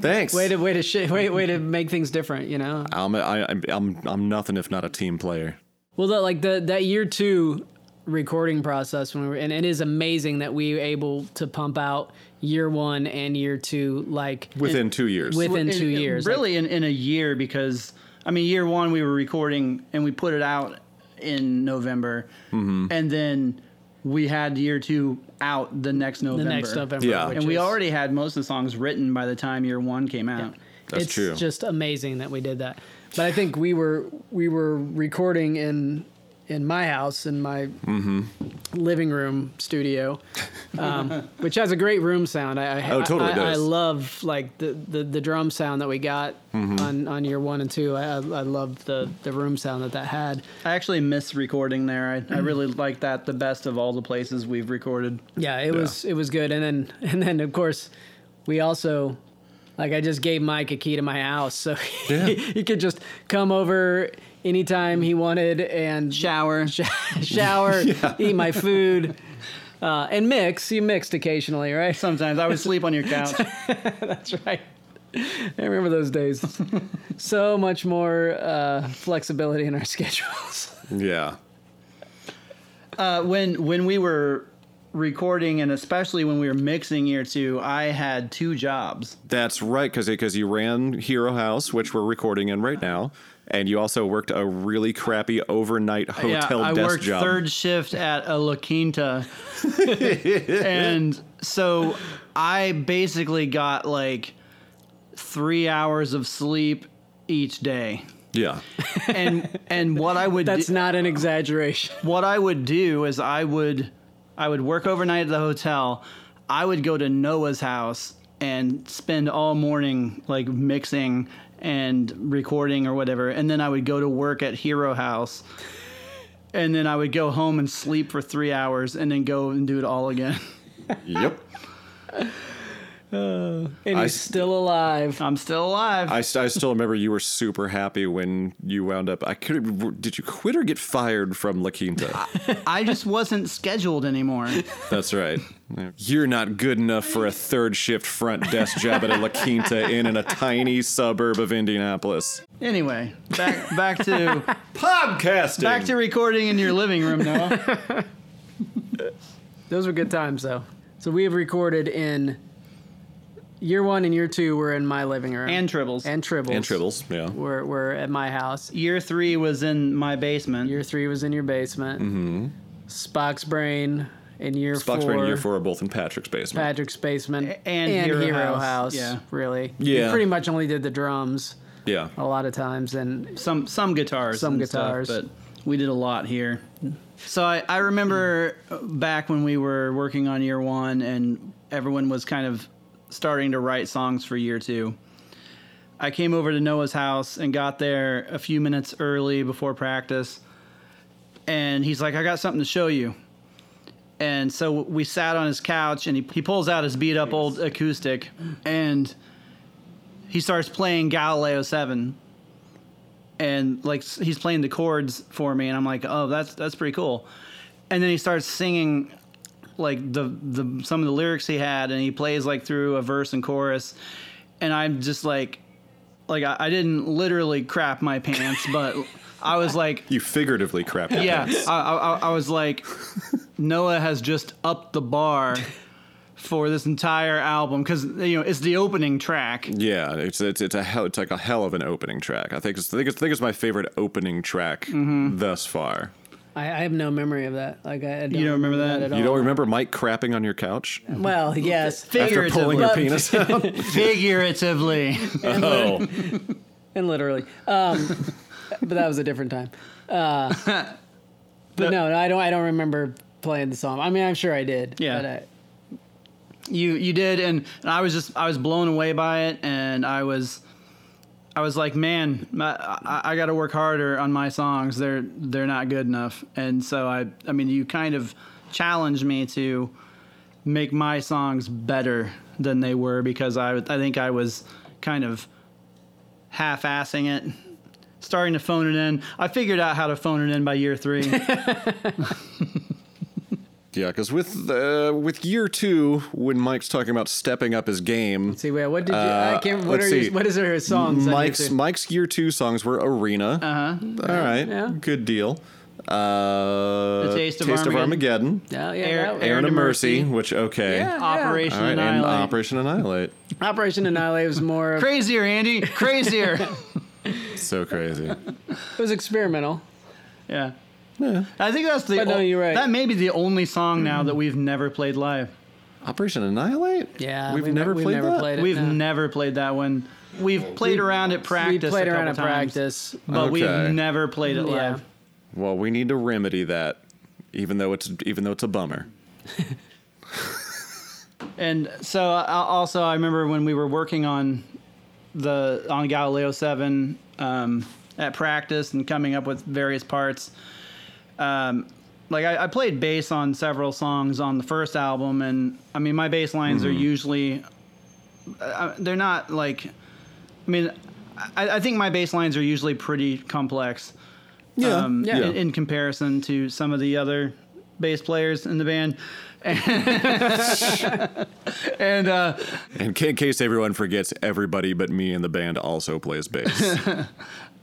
[SPEAKER 2] Thanks.
[SPEAKER 4] way to way to sh- way way to make things different. You know.
[SPEAKER 2] I'm I, I'm I'm I'm nothing if not a team player.
[SPEAKER 4] Well, the, like the that year two recording process when we were, and it is amazing that we were able to pump out year one and year two like
[SPEAKER 2] Within two years.
[SPEAKER 4] within
[SPEAKER 3] It-
[SPEAKER 4] two
[SPEAKER 3] it-
[SPEAKER 4] years. Like,
[SPEAKER 3] really in, in a year because i mean year one we were recording and we put it out in november
[SPEAKER 2] Mm-hmm.
[SPEAKER 3] and then we had year two out the next November.
[SPEAKER 4] the
[SPEAKER 3] november
[SPEAKER 4] next November.
[SPEAKER 2] Yeah.
[SPEAKER 3] and we
[SPEAKER 4] is-
[SPEAKER 3] already had most of the songs written by the time year one came out
[SPEAKER 2] That's
[SPEAKER 4] it's
[SPEAKER 2] true.
[SPEAKER 4] just amazing that we did that. But I think we were we were recording in in my house in my
[SPEAKER 2] Mm-hmm.
[SPEAKER 4] living room studio, um, which has a great room sound. I, I
[SPEAKER 2] Oh, totally
[SPEAKER 4] I, I love like the, the, the drum sound that we got
[SPEAKER 2] Mm-hmm.
[SPEAKER 4] on, on year one and two. I, I, I love the, the room sound that that had.
[SPEAKER 3] i actually miss recording there i, I really like that the best of all the places we've recorded
[SPEAKER 4] Yeah, it was it was good. And then and then of course we also like I just gave Mike a key to my house, so he, he could just come over anytime he wanted and
[SPEAKER 3] shower
[SPEAKER 4] shower, eat my food, uh, and mix. You mixed occasionally, right?
[SPEAKER 3] sometimes i would sleep on your couch
[SPEAKER 4] That's right. I remember those days. so much more uh, flexibility in our schedules.
[SPEAKER 2] yeah.
[SPEAKER 3] Uh, when when we were recording and especially when we were mixing year two, I had two jobs.
[SPEAKER 2] That's right, because because you ran Hero House, which we're recording in right now, and you also worked a really crappy overnight hotel
[SPEAKER 3] yeah, I
[SPEAKER 2] desk
[SPEAKER 3] worked
[SPEAKER 2] job.
[SPEAKER 3] third shift at a La Quinta, and so I basically got like three hours of sleep each day.
[SPEAKER 2] Yeah,
[SPEAKER 3] And and what I would
[SPEAKER 4] That's
[SPEAKER 3] do,
[SPEAKER 4] not an exaggeration.
[SPEAKER 3] what I would do is I would I would work overnight at the hotel. I would go to Noah's house and spend all morning like mixing and recording or whatever, and then I would go to work at Hero House. And then I would go home and sleep for three hours, and then go and do it all again.
[SPEAKER 2] yep.
[SPEAKER 4] Uh, and
[SPEAKER 2] I
[SPEAKER 4] he's
[SPEAKER 2] s-
[SPEAKER 4] still alive.
[SPEAKER 3] I'm still alive.
[SPEAKER 2] I, I still remember you were super happy when you wound up. I could. Did you quit or get fired from La Quinta?
[SPEAKER 3] I just wasn't scheduled anymore.
[SPEAKER 2] That's right. You're not good enough for a third shift front desk job at a La Quinta Inn in a tiny suburb of Indianapolis.
[SPEAKER 3] Anyway, back back to
[SPEAKER 2] Podcasting.
[SPEAKER 3] back to recording in your living room Noah.
[SPEAKER 4] Those were good times, though. So we have recorded in year one and year two. Were in my living room
[SPEAKER 3] And Tribbles.
[SPEAKER 4] and Tribbles.
[SPEAKER 2] and Tribbles. Yeah.
[SPEAKER 4] Were were at my house.
[SPEAKER 3] Year three was in my basement.
[SPEAKER 4] Year three was in your basement. Mm-hmm. Spock's brain in year
[SPEAKER 2] Spock's
[SPEAKER 4] four.
[SPEAKER 2] Brain and Year Four are both in Patrick's basement.
[SPEAKER 4] Patrick's basement
[SPEAKER 3] A- and Hero
[SPEAKER 4] House.
[SPEAKER 3] House, yeah.
[SPEAKER 4] really.
[SPEAKER 2] Yeah.
[SPEAKER 4] We pretty much only did the drums
[SPEAKER 2] yeah.
[SPEAKER 4] a lot of times, and
[SPEAKER 3] some some guitars,
[SPEAKER 4] Some
[SPEAKER 3] and stuff,
[SPEAKER 4] guitars.
[SPEAKER 3] but we did a lot here. So I, I remember back when we were working on year one, and everyone was kind of starting to write songs for year two. I came over to Noah's house and got there a few minutes early before practice, and he's like, "I got something to show you." And so we sat on his couch, and he, he pulls out his beat up old acoustic, and he starts playing Galileo Seven and like he's playing the chords for me and i'm like oh that's that's pretty cool and then he starts singing like the the some of the lyrics he had and he plays like through a verse and chorus and I'm just like, like I, I didn't literally crap my pants, but I was like,
[SPEAKER 2] You figuratively crap. your
[SPEAKER 3] yeah,
[SPEAKER 2] pants.
[SPEAKER 3] I, I, I was like, Noah has just upped the bar for this entire album because you know it's the opening track.
[SPEAKER 2] Yeah, it's it's it's a hell it's like a hell of an opening track. I think it's I think it's, I think it's my favorite opening track
[SPEAKER 3] Mm-hmm.
[SPEAKER 2] thus far.
[SPEAKER 4] I, I have no memory of that. Like I, I don't
[SPEAKER 3] You don't remember that?
[SPEAKER 4] at
[SPEAKER 2] You don't remember Mike crapping on your couch
[SPEAKER 4] Well, yes, figuratively.
[SPEAKER 2] after pulling your
[SPEAKER 3] Figuratively.
[SPEAKER 2] penis out?
[SPEAKER 3] Figuratively,
[SPEAKER 2] oh,
[SPEAKER 4] and literally. Um, but that was a different time. Uh, but no, no, I don't. I don't remember playing the song. I mean, I'm sure I did.
[SPEAKER 3] Yeah.
[SPEAKER 4] But I,
[SPEAKER 3] you you did, and, and I was just I was blown away by it, and I was. I was like, man, my, I, I got to work harder on my songs. They're they're not good enough, and so I I mean, you kind of challenged me to make my songs better than they were because I I think I was kind of half-assing it, starting to phone it in. I figured out how to phone it in by year three.
[SPEAKER 2] yeah, because with uh, with year two, when Mike's talking about stepping up his game,
[SPEAKER 4] see, wait, what did you? I
[SPEAKER 2] Uh,
[SPEAKER 4] can't. What
[SPEAKER 2] let's
[SPEAKER 4] are
[SPEAKER 2] see.
[SPEAKER 4] your, What is her songs?
[SPEAKER 2] Mike's
[SPEAKER 4] YouTube?
[SPEAKER 2] Mike's year two songs were Arena. Uh huh. All right,
[SPEAKER 4] Yeah.
[SPEAKER 2] good deal. Uh,
[SPEAKER 3] The Taste of Armageddon.
[SPEAKER 2] Armageddon.
[SPEAKER 4] Yeah, yeah,
[SPEAKER 3] Air-
[SPEAKER 4] that was-
[SPEAKER 3] Air
[SPEAKER 2] Aaron
[SPEAKER 3] to
[SPEAKER 2] Mercy,
[SPEAKER 3] Mercy.
[SPEAKER 2] which okay.
[SPEAKER 4] Yeah.
[SPEAKER 3] Operation
[SPEAKER 2] All right, and Operation Annihilate.
[SPEAKER 4] Operation Annihilate was more. of-
[SPEAKER 3] Crazier, Andy. Crazier.
[SPEAKER 2] So crazy.
[SPEAKER 4] It was experimental.
[SPEAKER 3] yeah. I think that's the.
[SPEAKER 4] But no, you're right.
[SPEAKER 3] That may be the only song now that we've never played live.
[SPEAKER 2] Operation Annihilate?
[SPEAKER 4] Yeah,
[SPEAKER 2] We've
[SPEAKER 4] we've
[SPEAKER 2] never
[SPEAKER 4] we've
[SPEAKER 2] played
[SPEAKER 4] never
[SPEAKER 2] that?
[SPEAKER 4] played it.
[SPEAKER 3] We've
[SPEAKER 4] no.
[SPEAKER 3] never played that one. We've played around at practice.
[SPEAKER 4] We played
[SPEAKER 3] a
[SPEAKER 4] around at practice.
[SPEAKER 3] but
[SPEAKER 2] Okay.
[SPEAKER 3] we've never played it
[SPEAKER 4] Yeah.
[SPEAKER 3] live.
[SPEAKER 2] Well, we need to remedy that, even though it's even though it's a bummer.
[SPEAKER 3] And so I, also, I remember when we were working on the on Galileo Seven um, at practice and coming up with various parts. Um, like I, I played bass on several songs on the first album, and I mean my bass lines are usually uh, they're not like. I mean, I, I think my bass lines are usually pretty complex. um,
[SPEAKER 4] Yeah.
[SPEAKER 3] In, in comparison to some of the other bass players in the band. and uh,
[SPEAKER 2] In in case everyone forgets, everybody but me in the band also plays bass.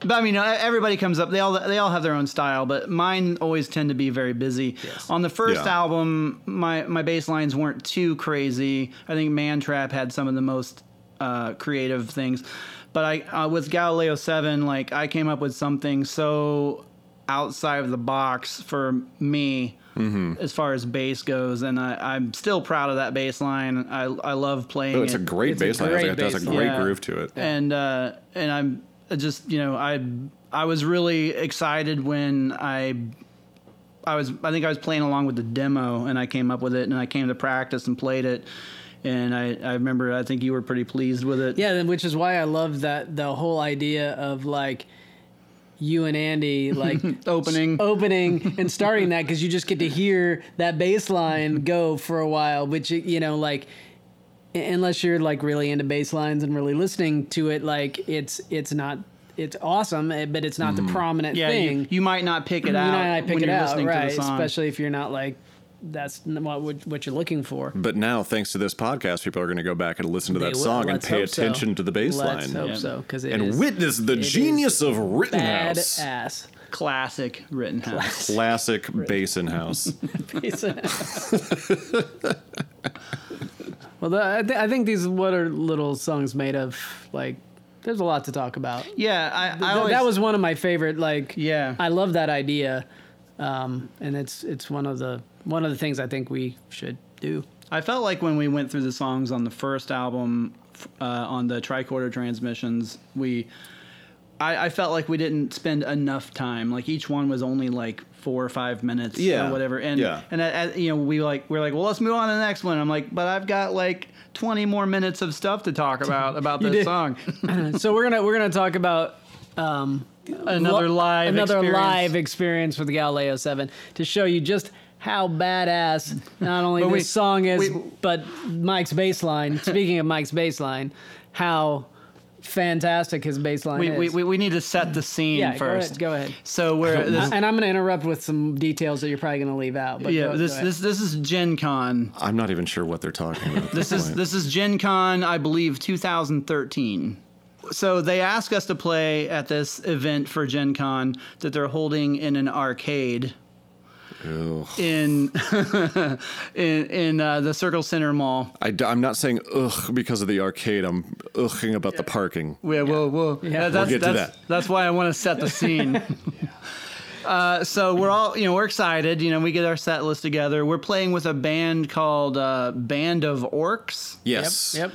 [SPEAKER 3] but I mean, uh, everybody comes up. They all they all have their own style, but mine always tend to be very busy. On the first
[SPEAKER 2] Yeah.
[SPEAKER 3] album, my my bass lines weren't too crazy. I think Mantrap had some of the most uh, creative things, but I uh, with Galileo Seven, like I came up with something so outside of the box for me.
[SPEAKER 2] Mm-hmm.
[SPEAKER 3] As far as bass goes, and I, I'm still proud of that bass line. I, I love playing
[SPEAKER 2] Oh, it's
[SPEAKER 3] it
[SPEAKER 2] a great
[SPEAKER 4] It's a
[SPEAKER 2] bass line.
[SPEAKER 4] great
[SPEAKER 2] It has a great
[SPEAKER 3] line.
[SPEAKER 2] groove to it.
[SPEAKER 3] and uh, and I'm just you know I I was really excited when I I was I think I was playing along with the demo and I came up with it and I came to practice and played it and I I remember I think you were pretty pleased with it.
[SPEAKER 4] Yeah, which is why I love that the whole idea of like you and Andy like
[SPEAKER 3] Opening.
[SPEAKER 4] opening and starting that because you just get to hear that bass line go for a while, which you know like unless you're like really into bass lines and really listening to it, like it's it's not it's awesome, eh, but it's not the prominent
[SPEAKER 3] Yeah,
[SPEAKER 4] thing.
[SPEAKER 3] you, you might not pick it
[SPEAKER 4] You
[SPEAKER 3] out
[SPEAKER 4] might not pick
[SPEAKER 3] when
[SPEAKER 4] it
[SPEAKER 3] you're
[SPEAKER 4] out, right?
[SPEAKER 3] to the song.
[SPEAKER 4] Especially if you're not like that's what what you're looking for.
[SPEAKER 2] But now, thanks to this podcast, people are going to go back and listen to
[SPEAKER 4] They
[SPEAKER 2] that
[SPEAKER 4] will.
[SPEAKER 2] song and
[SPEAKER 4] Let's
[SPEAKER 2] pay
[SPEAKER 4] hope so.
[SPEAKER 2] attention to the bass
[SPEAKER 4] Let's
[SPEAKER 2] line
[SPEAKER 4] hope
[SPEAKER 3] Yeah.
[SPEAKER 4] so because it
[SPEAKER 2] and
[SPEAKER 4] is
[SPEAKER 2] witness the
[SPEAKER 4] it is
[SPEAKER 2] genius of Rittenhouse.
[SPEAKER 4] badass.
[SPEAKER 3] Classic Rittenhouse.
[SPEAKER 2] Classic bass in house.
[SPEAKER 4] well, the, I, th- I think these what are little songs made of. Like, there's a lot to talk about.
[SPEAKER 3] Yeah, I, I
[SPEAKER 4] Th-
[SPEAKER 3] always,
[SPEAKER 4] that was one of my favorite. Like,
[SPEAKER 3] Yeah.
[SPEAKER 4] I love that idea, um, and it's it's one of the one of the things I think we should do.
[SPEAKER 3] I felt like when we went through the songs on the first album, f- uh, on the tricorder transmissions, we, I, I felt like we didn't spend enough time. Like each one was only like four or five minutes,
[SPEAKER 2] Yeah,
[SPEAKER 3] or whatever. And
[SPEAKER 2] yeah.
[SPEAKER 3] and at, at- you know we like we're like, well, let's move on to the next one. I'm like, but I've got like 20 more minutes of stuff to talk about about this song.
[SPEAKER 4] so we're gonna we're gonna talk about um,
[SPEAKER 3] Another live
[SPEAKER 4] another
[SPEAKER 3] experience.
[SPEAKER 4] live experience with Galileo Seven to show you just how badass not only
[SPEAKER 3] But
[SPEAKER 4] this
[SPEAKER 3] we-
[SPEAKER 4] song is,
[SPEAKER 3] we-
[SPEAKER 4] but Mike's bass line. Speaking of Mike's bass line, how fantastic his bass line
[SPEAKER 3] We,
[SPEAKER 4] is.
[SPEAKER 3] we, we, we need to set the scene
[SPEAKER 4] yeah,
[SPEAKER 3] first.
[SPEAKER 4] Go ahead. Go ahead.
[SPEAKER 3] So we're this,
[SPEAKER 4] and I'm going to interrupt with some details that you're probably going to leave out. But
[SPEAKER 3] yeah,
[SPEAKER 4] go-
[SPEAKER 3] this
[SPEAKER 4] go
[SPEAKER 3] this this is Gen Con.
[SPEAKER 2] I'm not even sure what they're talking about.
[SPEAKER 3] This is this is Gen Con, I believe, 2013. So they asked us to play at this event for Gen Con that they're holding in an arcade
[SPEAKER 2] Ew.
[SPEAKER 3] in in in uh, the Circle Centre Mall.
[SPEAKER 2] I, am not saying ugh because of the arcade. I'm ughing about the parking.
[SPEAKER 3] Yeah, well, well,
[SPEAKER 4] Yeah.
[SPEAKER 3] that's,
[SPEAKER 2] We'll get to
[SPEAKER 3] that's,
[SPEAKER 2] that.
[SPEAKER 3] That's why I want to set the scene. Uh, so we're all, you know, we're excited. You know, we get our set list together. We're playing with a band called uh, Band of Orcs.
[SPEAKER 2] Yes.
[SPEAKER 4] Yep.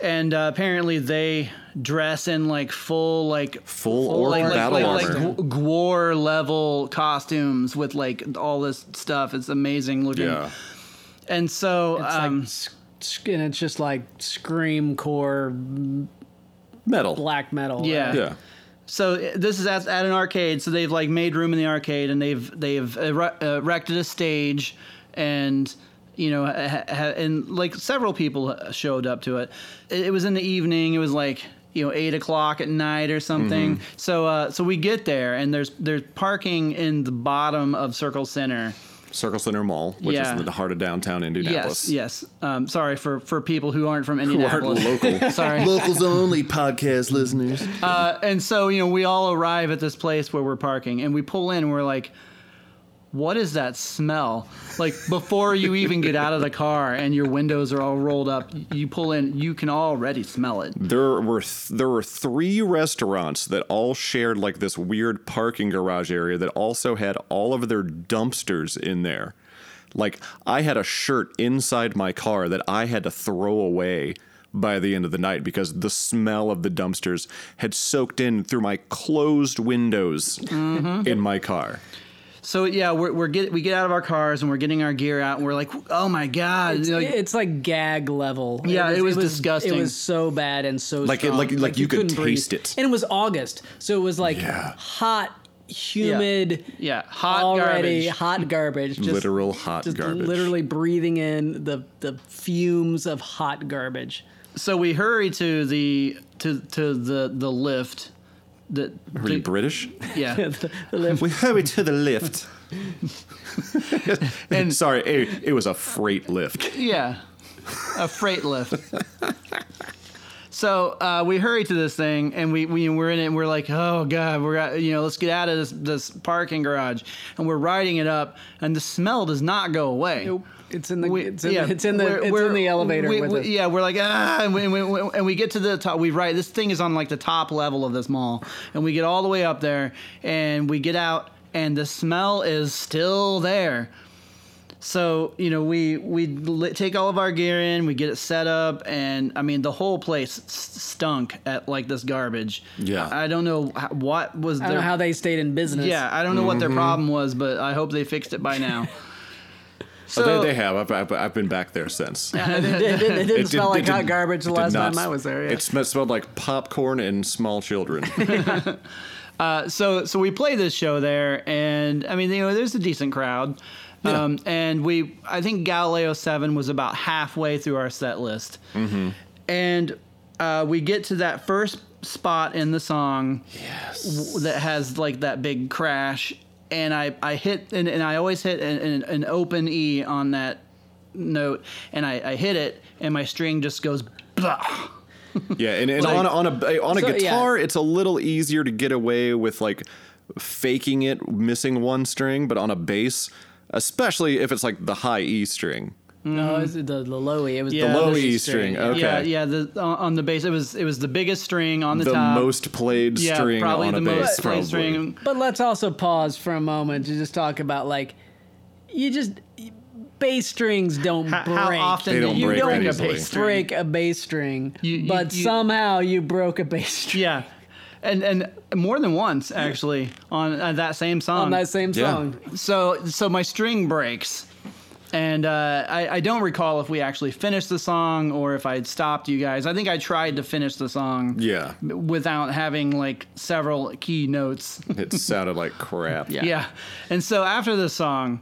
[SPEAKER 3] and uh, apparently they dress in like full like
[SPEAKER 2] Full
[SPEAKER 3] full,
[SPEAKER 2] orc
[SPEAKER 3] like, like,
[SPEAKER 2] battle
[SPEAKER 3] like,
[SPEAKER 2] armor.
[SPEAKER 3] like G- Gwar level costumes with like all this stuff. It's amazing looking.
[SPEAKER 2] yeah.
[SPEAKER 3] And so
[SPEAKER 4] It's
[SPEAKER 3] um,
[SPEAKER 4] like, s- s- and it's just like scream core
[SPEAKER 2] Metal.
[SPEAKER 4] black metal.
[SPEAKER 3] Yeah.
[SPEAKER 2] Yeah.
[SPEAKER 3] so this is at, at an arcade. So they've like made room in the arcade and they've they've erected a stage and. You know, ha- ha- and like several people showed up to it. It it was in the evening. It was like you know eight o'clock at night or something. So uh, so we get there and there's there's parking in the bottom of Circle Centre.
[SPEAKER 2] Circle Centre Mall, which
[SPEAKER 3] Yeah.
[SPEAKER 2] is in the heart of downtown Indianapolis.
[SPEAKER 3] Yes, yes. Um, sorry for for people who aren't from Indianapolis.
[SPEAKER 2] Who aren't local.
[SPEAKER 3] Sorry.
[SPEAKER 2] Locals only podcast listeners.
[SPEAKER 3] Uh, and so you know we all arrive at this place where we're parking and we pull in and we're like what is that smell like before you even get out of the car and your windows are all rolled up you pull in you can already smell it
[SPEAKER 2] There were th- there were three restaurants that all shared like this weird parking garage area that also had all of their dumpsters in there. Like I had a shirt inside my car that I had to throw away by the end of the night because the smell of the dumpsters had soaked in through my closed windows mm-hmm. in my car.
[SPEAKER 3] So yeah we're, we're get, we get out of our cars and we're getting our gear out and we're like oh my god
[SPEAKER 4] It's,
[SPEAKER 3] You know,
[SPEAKER 4] it's like gag level.
[SPEAKER 3] Yeah, it was disgusting.
[SPEAKER 4] It was so bad and so
[SPEAKER 2] Like it-
[SPEAKER 4] strong.
[SPEAKER 2] like- like you could
[SPEAKER 4] couldn't breathe.
[SPEAKER 2] taste it.
[SPEAKER 4] And it was August, so it was like
[SPEAKER 2] Yeah.
[SPEAKER 4] hot, humid,
[SPEAKER 3] yeah hot
[SPEAKER 4] already
[SPEAKER 3] garbage
[SPEAKER 4] hot garbage. Just,
[SPEAKER 2] Literal hot
[SPEAKER 4] just
[SPEAKER 2] garbage.
[SPEAKER 4] literally breathing in the the fumes of hot garbage.
[SPEAKER 3] so we hurry to the to to the the lift that
[SPEAKER 2] Are you British?
[SPEAKER 3] yeah
[SPEAKER 4] the, the lift.
[SPEAKER 2] We hurry to the lift. and sorry, it, it was a freight lift.
[SPEAKER 3] Yeah, a freight lift. So uh, we hurry to this thing, and we, we we're in it, and we're like, oh god, we're at, you know, let's get out of this this parking garage, and we're riding it up, and the smell does not go away.
[SPEAKER 4] Nope. It's in the
[SPEAKER 3] We-
[SPEAKER 4] it's in,
[SPEAKER 3] yeah,
[SPEAKER 4] it's in the
[SPEAKER 3] we're-
[SPEAKER 4] it's
[SPEAKER 3] we're-
[SPEAKER 4] in the elevator
[SPEAKER 3] we-
[SPEAKER 4] with
[SPEAKER 3] we-
[SPEAKER 4] us.
[SPEAKER 3] Yeah, we're like ah, and we, we, we- and we get to the top. We right, this thing is on like the top level of this mall, and we get all the way up there, and we get out, and the smell is still there. So you know, we we li- take all of our gear in, we get it set up, and I mean, the whole place stunk at like this garbage.
[SPEAKER 2] Yeah.
[SPEAKER 3] I don't know what was
[SPEAKER 4] I don't know how they stayed in business.
[SPEAKER 3] yeah, I don't know what their problem was, but I hope they fixed it by now.
[SPEAKER 2] So they, they have. I've, I've, I've been back there since.
[SPEAKER 4] it, it, it didn't
[SPEAKER 2] It did-
[SPEAKER 4] smell like hot garbage the last time I was there. Yeah.
[SPEAKER 2] It sm- smelled like popcorn and small children.
[SPEAKER 3] so so we play this show there, and I mean, you know, there's a decent crowd.
[SPEAKER 2] Yeah.
[SPEAKER 3] Um, and we, I think Galileo Seven was about halfway through our set list,
[SPEAKER 2] Mm-hmm.
[SPEAKER 3] and uh, we get to that first spot in the song yes. that has like that big crash, and I I hit and, and I always hit an, an, an open E on that note, and I, I hit it, and my string just goes. Blah.
[SPEAKER 2] yeah, and, and
[SPEAKER 3] Like-
[SPEAKER 2] on, a- on a eh, on a
[SPEAKER 4] So, yeah.
[SPEAKER 2] guitar, it's a little easier to get away with like faking it, missing one string, but on a bass, especially if it's like the high E string.
[SPEAKER 4] No, it was the, the low E. It was
[SPEAKER 3] Yeah,
[SPEAKER 4] the
[SPEAKER 2] low
[SPEAKER 4] low
[SPEAKER 2] E string, okay.
[SPEAKER 3] Yeah, yeah. The on on the bass, it was it was the biggest string on the,
[SPEAKER 2] The
[SPEAKER 3] top.
[SPEAKER 2] most played
[SPEAKER 3] yeah,
[SPEAKER 2] string
[SPEAKER 3] probably
[SPEAKER 2] on
[SPEAKER 3] the
[SPEAKER 2] a
[SPEAKER 3] most
[SPEAKER 2] bass,
[SPEAKER 3] played
[SPEAKER 2] probably.
[SPEAKER 3] string.
[SPEAKER 4] But let's also pause for a moment to just talk about like you just bass strings don't
[SPEAKER 3] How-
[SPEAKER 4] break.
[SPEAKER 3] how often
[SPEAKER 2] They
[SPEAKER 3] do
[SPEAKER 2] don't
[SPEAKER 3] you
[SPEAKER 2] break
[SPEAKER 3] break
[SPEAKER 2] that
[SPEAKER 3] a
[SPEAKER 2] easily.
[SPEAKER 3] bass string?
[SPEAKER 4] break a bass string,
[SPEAKER 3] You- you-
[SPEAKER 4] but
[SPEAKER 3] you-
[SPEAKER 4] somehow you broke a bass string
[SPEAKER 3] Yeah, and and more than once actually on uh, that same song.
[SPEAKER 4] on that same
[SPEAKER 2] Yeah.
[SPEAKER 4] song.
[SPEAKER 3] so so my string breaks. And uh, I, I don't recall if we actually finished the song or if I had stopped you guys. I think I tried to finish the song
[SPEAKER 2] Yeah,
[SPEAKER 3] without having like several key notes.
[SPEAKER 2] it sounded like crap.
[SPEAKER 3] Yeah. yeah. And so after the song,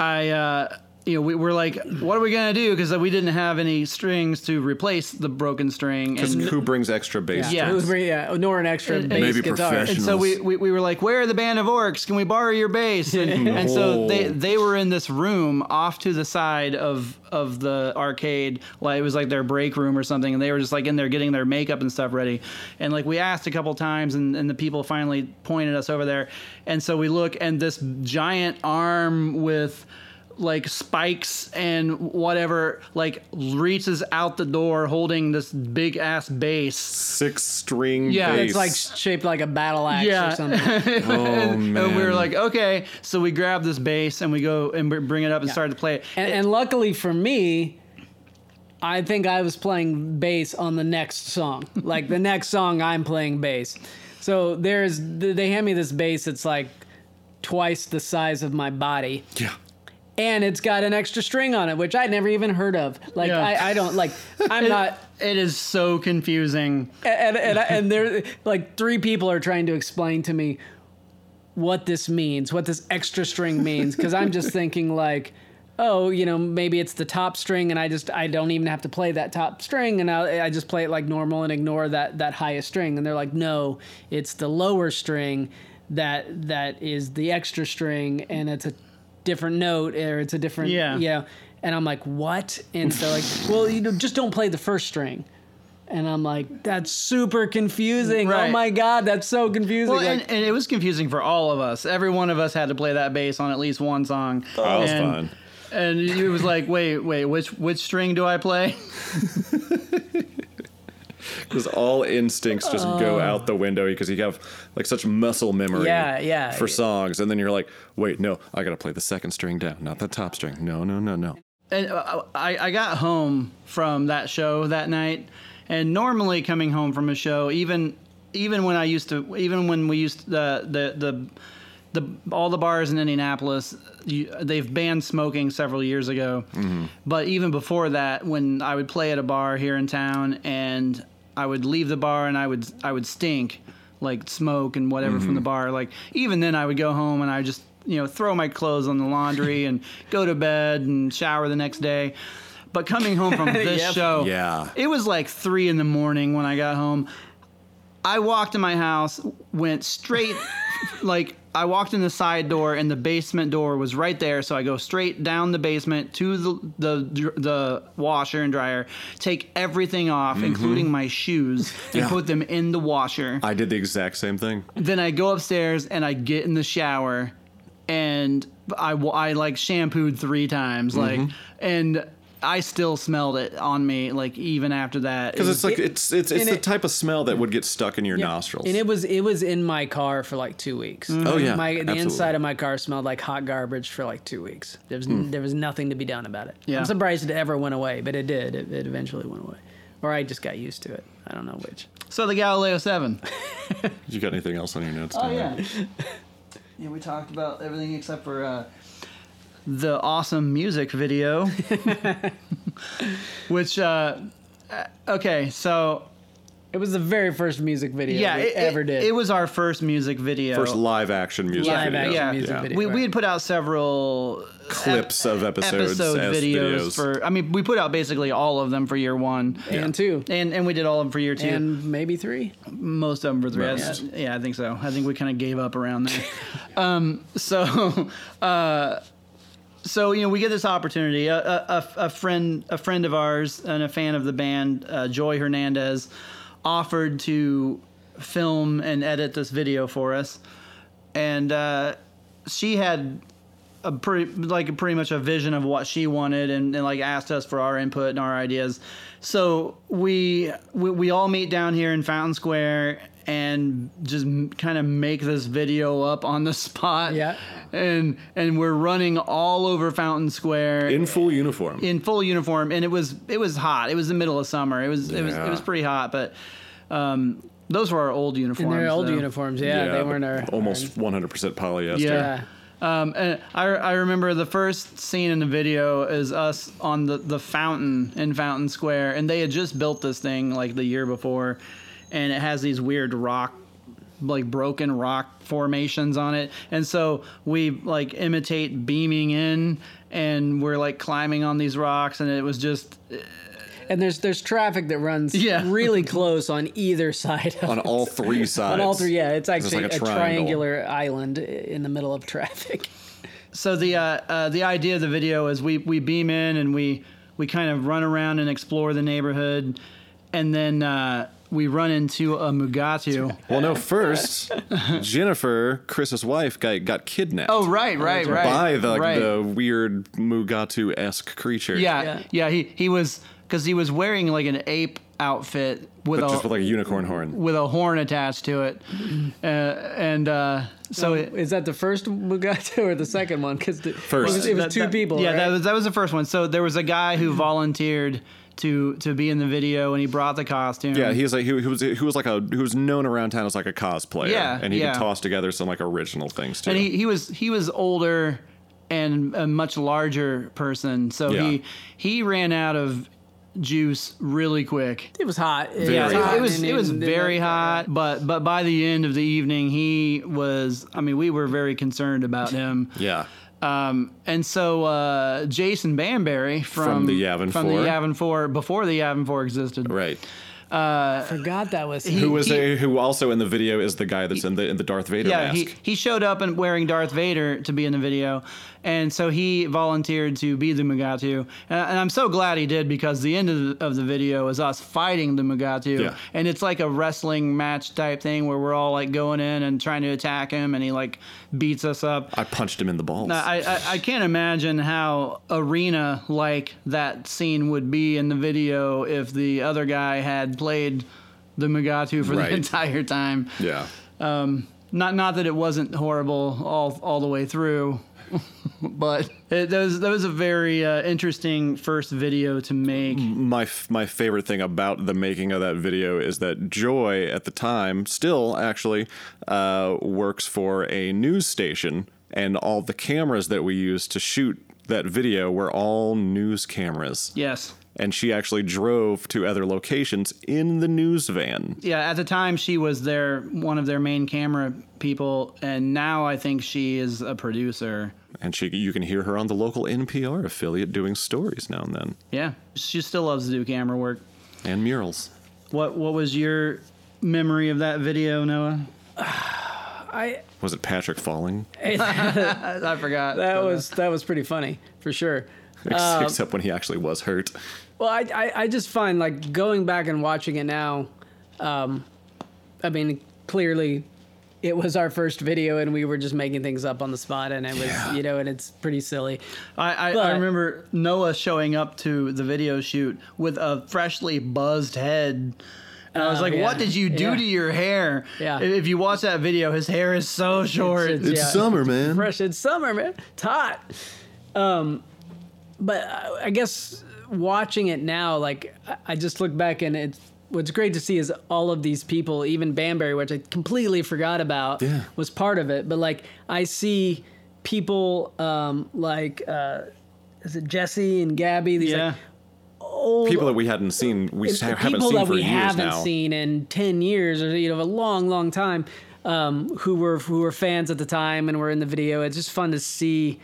[SPEAKER 3] I uh, you know, we were like, what are we gonna do? Because uh, we didn't have any strings to replace the broken string.
[SPEAKER 2] Because
[SPEAKER 3] And,
[SPEAKER 2] who brings extra bass?
[SPEAKER 3] Yeah.
[SPEAKER 4] Who would yeah, nor an extra
[SPEAKER 3] And-
[SPEAKER 4] bass
[SPEAKER 2] Maybe
[SPEAKER 4] guitar.
[SPEAKER 3] and so we, we, we were like, where are the band of orcs? Can we borrow your bass? And, and so they, they were in this room off to the side of of the arcade. Like it was like their break room or something. And they were just like in there getting their makeup and stuff ready. And like we asked a couple times and, and the people finally pointed us over there. And so we look and this giant arm with like spikes and whatever like reaches out the door holding this big ass bass
[SPEAKER 2] Six string
[SPEAKER 3] Yeah,
[SPEAKER 2] bass.
[SPEAKER 4] It's like shaped like a battle axe
[SPEAKER 3] Yeah.
[SPEAKER 4] or something.
[SPEAKER 2] oh man.
[SPEAKER 3] And we were like, okay. So we grab this bass and we go and bring it up and started to play it.
[SPEAKER 4] And, and luckily for me, I think I was playing bass on the next song. Like the next song, I'm playing bass. So there's they hand me this bass it's like twice the size of my body,
[SPEAKER 2] yeah.
[SPEAKER 4] And it's got an extra string on it, which I'd never even heard of. Like
[SPEAKER 3] Yeah.
[SPEAKER 4] I, I don't like. I'm not.
[SPEAKER 3] It is so confusing.
[SPEAKER 4] and and and there like three people are trying to explain to me what this means, what this extra string means, because I'm just thinking like, oh, you know, maybe it's the top string, and I just I don't even have to play that top string, and I, I just play it like normal and ignore that that highest string, and they're like, no, it's the lower string that that is the extra string, and it's a different note or it's a different
[SPEAKER 3] Yeah.
[SPEAKER 4] yeah. And I'm like, what? And so like, well, you know, just don't play the first string. And I'm like, that's super confusing.
[SPEAKER 3] Oh right.
[SPEAKER 4] Oh my god, that's so confusing.
[SPEAKER 3] Well,
[SPEAKER 4] Like,
[SPEAKER 3] and, and it was confusing for all of us. Every one of us had to play that bass on at least one song.
[SPEAKER 2] That was
[SPEAKER 3] and,
[SPEAKER 2] fun.
[SPEAKER 3] And it was like, wait, wait, which which string do I play?
[SPEAKER 2] Because all instincts just go out the window because you have like such muscle memory
[SPEAKER 4] Yeah, yeah.
[SPEAKER 2] for songs. And then you're like, wait, no, I got to play the second string down, not the top string. No, no, no, no.
[SPEAKER 3] and uh, I, I got home from that show that night and normally coming home from a show even even when i used to even when we used the the the the, all the bars in Indianapolis, you, they've banned smoking several years ago. But even before that, when I would play at a bar here in town, and I would leave the bar and I would I would stink, like smoke and whatever from the mm-hmm. bar. Like even then, I would go home and I would just you know throw my clothes on the laundry and go to bed and shower the next day. But coming home from this
[SPEAKER 4] Yep.
[SPEAKER 3] show,
[SPEAKER 2] Yeah.
[SPEAKER 3] it was like three in the morning when I got home. I walked in my house, went straight, like I walked in the side door, and the basement door was right there. So I go straight down the basement to the the, the washer and dryer, take everything off, including my shoes, and
[SPEAKER 2] Mm-hmm. Yeah.
[SPEAKER 3] put them in the washer.
[SPEAKER 2] I did the exact same thing.
[SPEAKER 3] then I go upstairs and I get in the shower, and I wa- I like shampooed three times, like,
[SPEAKER 2] Mm-hmm.
[SPEAKER 3] and I still smelled it on me, like even after that.
[SPEAKER 2] Because it's like it's it's it's the
[SPEAKER 4] it-
[SPEAKER 2] type of smell that would get stuck in your nostrils.
[SPEAKER 4] and it was it was in my car for like two weeks.
[SPEAKER 2] Oh, yeah,
[SPEAKER 4] my the
[SPEAKER 2] absolutely.
[SPEAKER 4] inside of my car smelled like hot garbage for like two weeks. There was
[SPEAKER 2] Hmm.
[SPEAKER 4] there was nothing to be done about it.
[SPEAKER 3] Yeah.
[SPEAKER 4] I'm surprised it ever went away, but it did. It, it eventually went away, or I just got used to it. I don't know which.
[SPEAKER 3] so the Galileo Seven.
[SPEAKER 2] you got anything else on your notes?
[SPEAKER 3] Oh
[SPEAKER 2] Dan?
[SPEAKER 3] yeah. yeah, we talked about everything except for uh, the awesome music video, which uh, uh, okay, so
[SPEAKER 4] It was the very first music video
[SPEAKER 3] yeah,
[SPEAKER 4] we
[SPEAKER 3] it,
[SPEAKER 4] ever did.
[SPEAKER 3] it was our first music video.
[SPEAKER 2] First live action music
[SPEAKER 4] Live
[SPEAKER 2] video.
[SPEAKER 4] action
[SPEAKER 3] yeah,
[SPEAKER 4] music
[SPEAKER 2] Yeah.
[SPEAKER 4] video.
[SPEAKER 3] we
[SPEAKER 4] right.
[SPEAKER 3] we had put out several
[SPEAKER 2] Clips of episodes
[SPEAKER 3] episode videos,
[SPEAKER 2] videos.
[SPEAKER 3] for. I mean, we put out basically all of them for year one,
[SPEAKER 4] and two,
[SPEAKER 3] and and we did all of them for year two.
[SPEAKER 4] and maybe three.
[SPEAKER 3] Most of them for three.
[SPEAKER 2] Most.
[SPEAKER 3] Yeah. yeah, I think so. I think we kind of gave up around there. um, so, uh, so you know, we get this opportunity. A, a, a- friend, a friend of ours, and a fan of the band, uh, Joy Hernandez, offered to film and edit this video for us, and uh, she had a pretty like pretty much a vision of what she wanted and, and like asked us for our input and our ideas so we we, we all meet down here in fountain square and just kind of make this video up on the spot
[SPEAKER 4] Yeah.
[SPEAKER 3] and and we're running all over fountain square
[SPEAKER 2] in full uniform.
[SPEAKER 3] in full uniform and it was it was hot it was the middle of summer it was it was it was pretty hot but um those were our old
[SPEAKER 4] In
[SPEAKER 3] uniforms
[SPEAKER 4] their old
[SPEAKER 3] though.
[SPEAKER 4] uniforms, yeah, they weren't our
[SPEAKER 2] almost 100% polyester.
[SPEAKER 3] Yeah.
[SPEAKER 4] Yeah.
[SPEAKER 3] Um, and I, I remember the first scene in the video is us on the, the fountain in Fountain Square, and they had just built this thing like the year before, and it has these weird rock like broken rock formations on it, and so we like imitate beaming in, and we're like climbing on these rocks, and it was just
[SPEAKER 4] And there's there's traffic that runs
[SPEAKER 3] Yeah.
[SPEAKER 4] really close on either side. Of
[SPEAKER 2] on all three sides.
[SPEAKER 4] on all three, yeah, it's
[SPEAKER 2] It's
[SPEAKER 4] actually
[SPEAKER 2] like a
[SPEAKER 4] a, triangular island in the middle of traffic.
[SPEAKER 3] so the uh, uh, the idea of the video is we we beam in and we we kind of run around and explore the neighborhood, and then uh, we run into a Mugato.
[SPEAKER 2] Well, no, first, Jennifer, Chris's wife, got, got kidnapped.
[SPEAKER 3] Oh right, right, right.
[SPEAKER 2] By the,
[SPEAKER 3] right.
[SPEAKER 2] the weird Mugato esque creature.
[SPEAKER 3] yeah, yeah,
[SPEAKER 4] Yeah.
[SPEAKER 3] He he was because he was wearing like an ape outfit with
[SPEAKER 2] But
[SPEAKER 3] a
[SPEAKER 2] just with like a unicorn horn.
[SPEAKER 3] with a horn attached to it, uh, and uh, so it,
[SPEAKER 4] Is that the first Mugato or the second one? Because
[SPEAKER 2] First.
[SPEAKER 4] it was, it was
[SPEAKER 3] That-
[SPEAKER 4] two
[SPEAKER 3] that-
[SPEAKER 4] people.
[SPEAKER 3] Yeah,
[SPEAKER 4] right?
[SPEAKER 3] that was that was the first one. So there was a guy who volunteered to to be in the video, and he brought the costume.
[SPEAKER 2] Yeah, he's like he, he was he was like a he was known around town as like a cosplayer.
[SPEAKER 3] Yeah,
[SPEAKER 2] and he
[SPEAKER 3] yeah.
[SPEAKER 2] could toss together some like original things too.
[SPEAKER 3] and he, he was he was older and a much larger person, so
[SPEAKER 2] Yeah.
[SPEAKER 3] he he ran out of juice really quick.
[SPEAKER 4] it was hot. It
[SPEAKER 2] Very
[SPEAKER 3] Yeah,
[SPEAKER 4] was
[SPEAKER 3] it,
[SPEAKER 4] hot
[SPEAKER 3] it was it was very hot, but but by the end of the evening, he was. I mean, we were very concerned about him.
[SPEAKER 2] yeah,
[SPEAKER 3] Um, and so uh, Jason Banbury from,
[SPEAKER 2] From the Yavin
[SPEAKER 3] from the
[SPEAKER 2] 4.
[SPEAKER 3] Yavin Four before the Yavin Four existed.
[SPEAKER 2] right.
[SPEAKER 4] Forgot that was
[SPEAKER 3] He-
[SPEAKER 2] Who was
[SPEAKER 3] he-
[SPEAKER 2] a, who also in the video is the guy that's in the in the Darth Vader
[SPEAKER 3] Yeah,
[SPEAKER 2] mask.
[SPEAKER 3] he, he showed up and wearing Darth Vader to be in the video, and so he volunteered to be the Mugato, and, and I'm so glad he did because the end of the, of the video is us fighting the Mugato,
[SPEAKER 2] Yeah.
[SPEAKER 3] and it's like a wrestling match type thing where we're all like going in and trying to attack him, and he like beats us up.
[SPEAKER 2] I punched him in the balls.
[SPEAKER 3] I, I, I can't imagine how arena like that scene would be in the video if the other guy had played the Mugato for
[SPEAKER 2] Right.
[SPEAKER 3] the entire time.
[SPEAKER 2] yeah.
[SPEAKER 3] Um, not not that it wasn't horrible all all the way through, but it, that was that was a very uh, interesting first video to make.
[SPEAKER 2] my f- my favorite thing about the making of that video is that Joy at the time still actually uh, works for a news station, and all the cameras that we used to shoot that video were all news cameras.
[SPEAKER 3] Yes.
[SPEAKER 2] And she actually drove to other locations in the news van.
[SPEAKER 3] Yeah, at the time she was their one of their main camera people, and now I think she is a producer.
[SPEAKER 2] And she, you can hear her on the local NPR affiliate doing stories now and then,
[SPEAKER 3] Yeah, she still loves to do camera work.
[SPEAKER 2] and murals.
[SPEAKER 3] What what was your memory of that video, Noah?
[SPEAKER 4] I
[SPEAKER 2] Was it Patrick falling?
[SPEAKER 3] I, I forgot.
[SPEAKER 4] that was that was pretty funny for sure.
[SPEAKER 2] Ex-
[SPEAKER 3] Um,
[SPEAKER 2] Except when he actually was hurt.
[SPEAKER 4] Well, I, I I just find like going back and watching it now. Um, I mean, clearly, it was our first video, and we were just making things up on the spot, and it was
[SPEAKER 2] Yeah.
[SPEAKER 4] you know, and it's pretty silly.
[SPEAKER 3] I, I, I remember Noah showing up to the video shoot with a freshly buzzed head. And I was
[SPEAKER 4] Oh,
[SPEAKER 3] like,
[SPEAKER 4] yeah.
[SPEAKER 3] what did you do
[SPEAKER 4] Yeah.
[SPEAKER 3] to your hair?
[SPEAKER 4] Yeah.
[SPEAKER 3] If if you watch that video, his hair is so short.
[SPEAKER 4] it's-
[SPEAKER 2] It's
[SPEAKER 4] Yeah.
[SPEAKER 2] summer, man.
[SPEAKER 4] Fresh, it's summer, man. It's hot. Um, but I I guess watching it now, like I- I just look back and it's what's great to see is all of these people, even Banbury, which I completely forgot about,
[SPEAKER 2] Yeah.
[SPEAKER 4] was part of it. But like I see people um, like uh, is it Jesse and Gabby? These
[SPEAKER 3] yeah.
[SPEAKER 4] like old
[SPEAKER 2] People that we hadn't seen, we
[SPEAKER 4] it's
[SPEAKER 2] haven't
[SPEAKER 4] people
[SPEAKER 2] seen
[SPEAKER 4] that
[SPEAKER 2] for
[SPEAKER 4] we
[SPEAKER 2] years
[SPEAKER 4] haven't
[SPEAKER 2] now.
[SPEAKER 4] seen in 10 years or you know a long long time um, who were who were fans at the time and were in the video it's just fun to see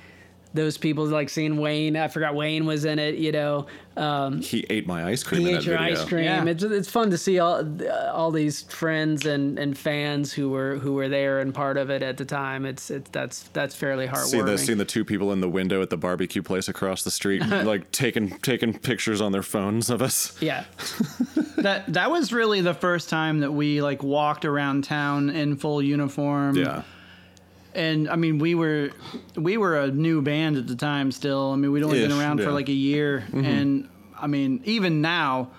[SPEAKER 4] those people like seeing Wayne I forgot Wayne was in it you know um,
[SPEAKER 2] He ate my ice cream
[SPEAKER 4] he
[SPEAKER 2] in
[SPEAKER 4] ate
[SPEAKER 2] that
[SPEAKER 4] your
[SPEAKER 2] video.
[SPEAKER 4] ice cream
[SPEAKER 3] Yeah.
[SPEAKER 4] it's, it's fun to see all all these friends and, and fans who were who were there and part of it at the time it's it's that's that's fairly
[SPEAKER 2] See
[SPEAKER 4] heartwarming
[SPEAKER 2] the seeing the two people in the window at the barbecue place across the street, like taking taking pictures on their phones of us.
[SPEAKER 4] yeah
[SPEAKER 3] that that was really the first time that we like walked around town in full uniform.
[SPEAKER 2] Yeah,
[SPEAKER 3] And I mean, we were we were a new band at the time. Still, I mean, we'd only been
[SPEAKER 2] Ish,
[SPEAKER 3] around for like a year, mm-hmm. and I mean, even now,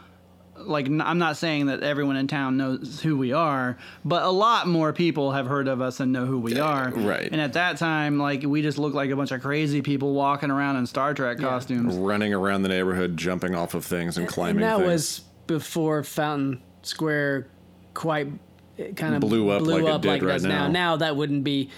[SPEAKER 3] like I'm not saying that everyone in town knows who we are, but a lot more people have heard of us and know who we are.
[SPEAKER 2] right.
[SPEAKER 3] And at that time, like we just looked like a bunch of crazy people walking around in Star Trek costumes.
[SPEAKER 2] running around the neighborhood, jumping off of things and climbing.
[SPEAKER 4] and that
[SPEAKER 2] things.
[SPEAKER 4] was before Fountain Square quite kind of
[SPEAKER 2] Blew up like it did
[SPEAKER 4] like
[SPEAKER 2] right
[SPEAKER 4] does
[SPEAKER 2] now.
[SPEAKER 4] now. Now that wouldn't be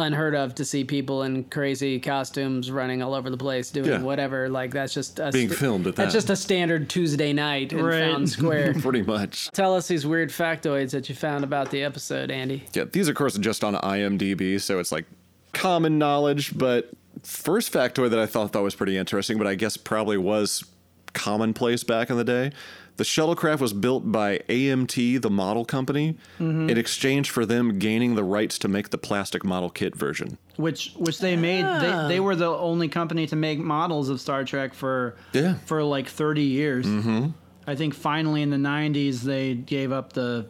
[SPEAKER 4] unheard of to see people in crazy costumes running all over the place doing
[SPEAKER 2] Yeah.
[SPEAKER 4] whatever. Like that's just a
[SPEAKER 2] Being filmed at that.
[SPEAKER 4] That's just a standard Tuesday night in
[SPEAKER 3] Right.
[SPEAKER 4] Fountain Square.
[SPEAKER 2] Pretty much.
[SPEAKER 4] Tell us these weird factoids that you found about the episode, Andy.
[SPEAKER 2] Yeah, these of course are just on IMDb, so it's like common knowledge. But first factoid that I thought thought was pretty interesting, but I guess probably was commonplace back in the day. The shuttlecraft was built by AMT, the model company, in exchange for them gaining the rights to make the plastic model kit version.
[SPEAKER 3] which which they made they, they were the only company to make models of Star Trek for
[SPEAKER 2] Yeah.
[SPEAKER 3] for like 30 years. Mm-hmm. I think finally in the 90s they gave up the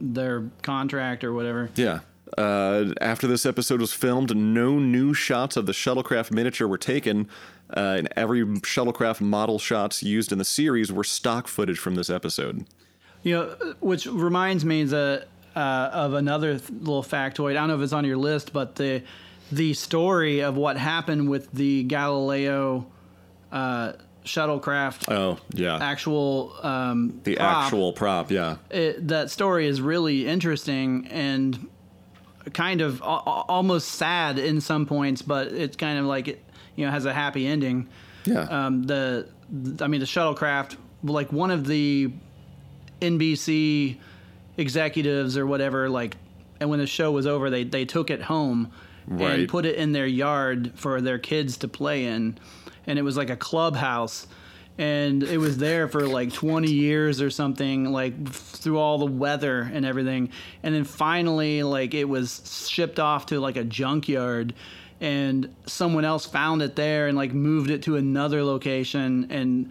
[SPEAKER 3] their contract or whatever.
[SPEAKER 2] Yeah. Uh, after this episode was filmed, no new shots of the shuttlecraft miniature were taken, uh, and every shuttlecraft model shots used in the series were stock footage from this episode.
[SPEAKER 3] You know, which reminds me the uh, of another th- little factoid. I don't know if it's on your list, but the the story of what happened with the Galileo uh, shuttlecraft
[SPEAKER 2] Oh, yeah.
[SPEAKER 3] actual um,
[SPEAKER 2] the
[SPEAKER 3] prop,
[SPEAKER 2] actual prop, yeah.
[SPEAKER 3] it, that story is really interesting and kind of a- almost sad in some points, but it's kind of like it, you know, has a happy ending.
[SPEAKER 2] Yeah.
[SPEAKER 3] Um, the, I mean, the shuttlecraft, like one of the NBC executives or whatever, like, and when the show was over, they they took it home
[SPEAKER 2] Right.
[SPEAKER 3] and put it in their yard for their kids to play in, and it was like a clubhouse. And it was there for like 20 years or something, like through all the weather and everything. And then finally, like it was shipped off to like a junkyard, and someone else found it there and like moved it to another location. And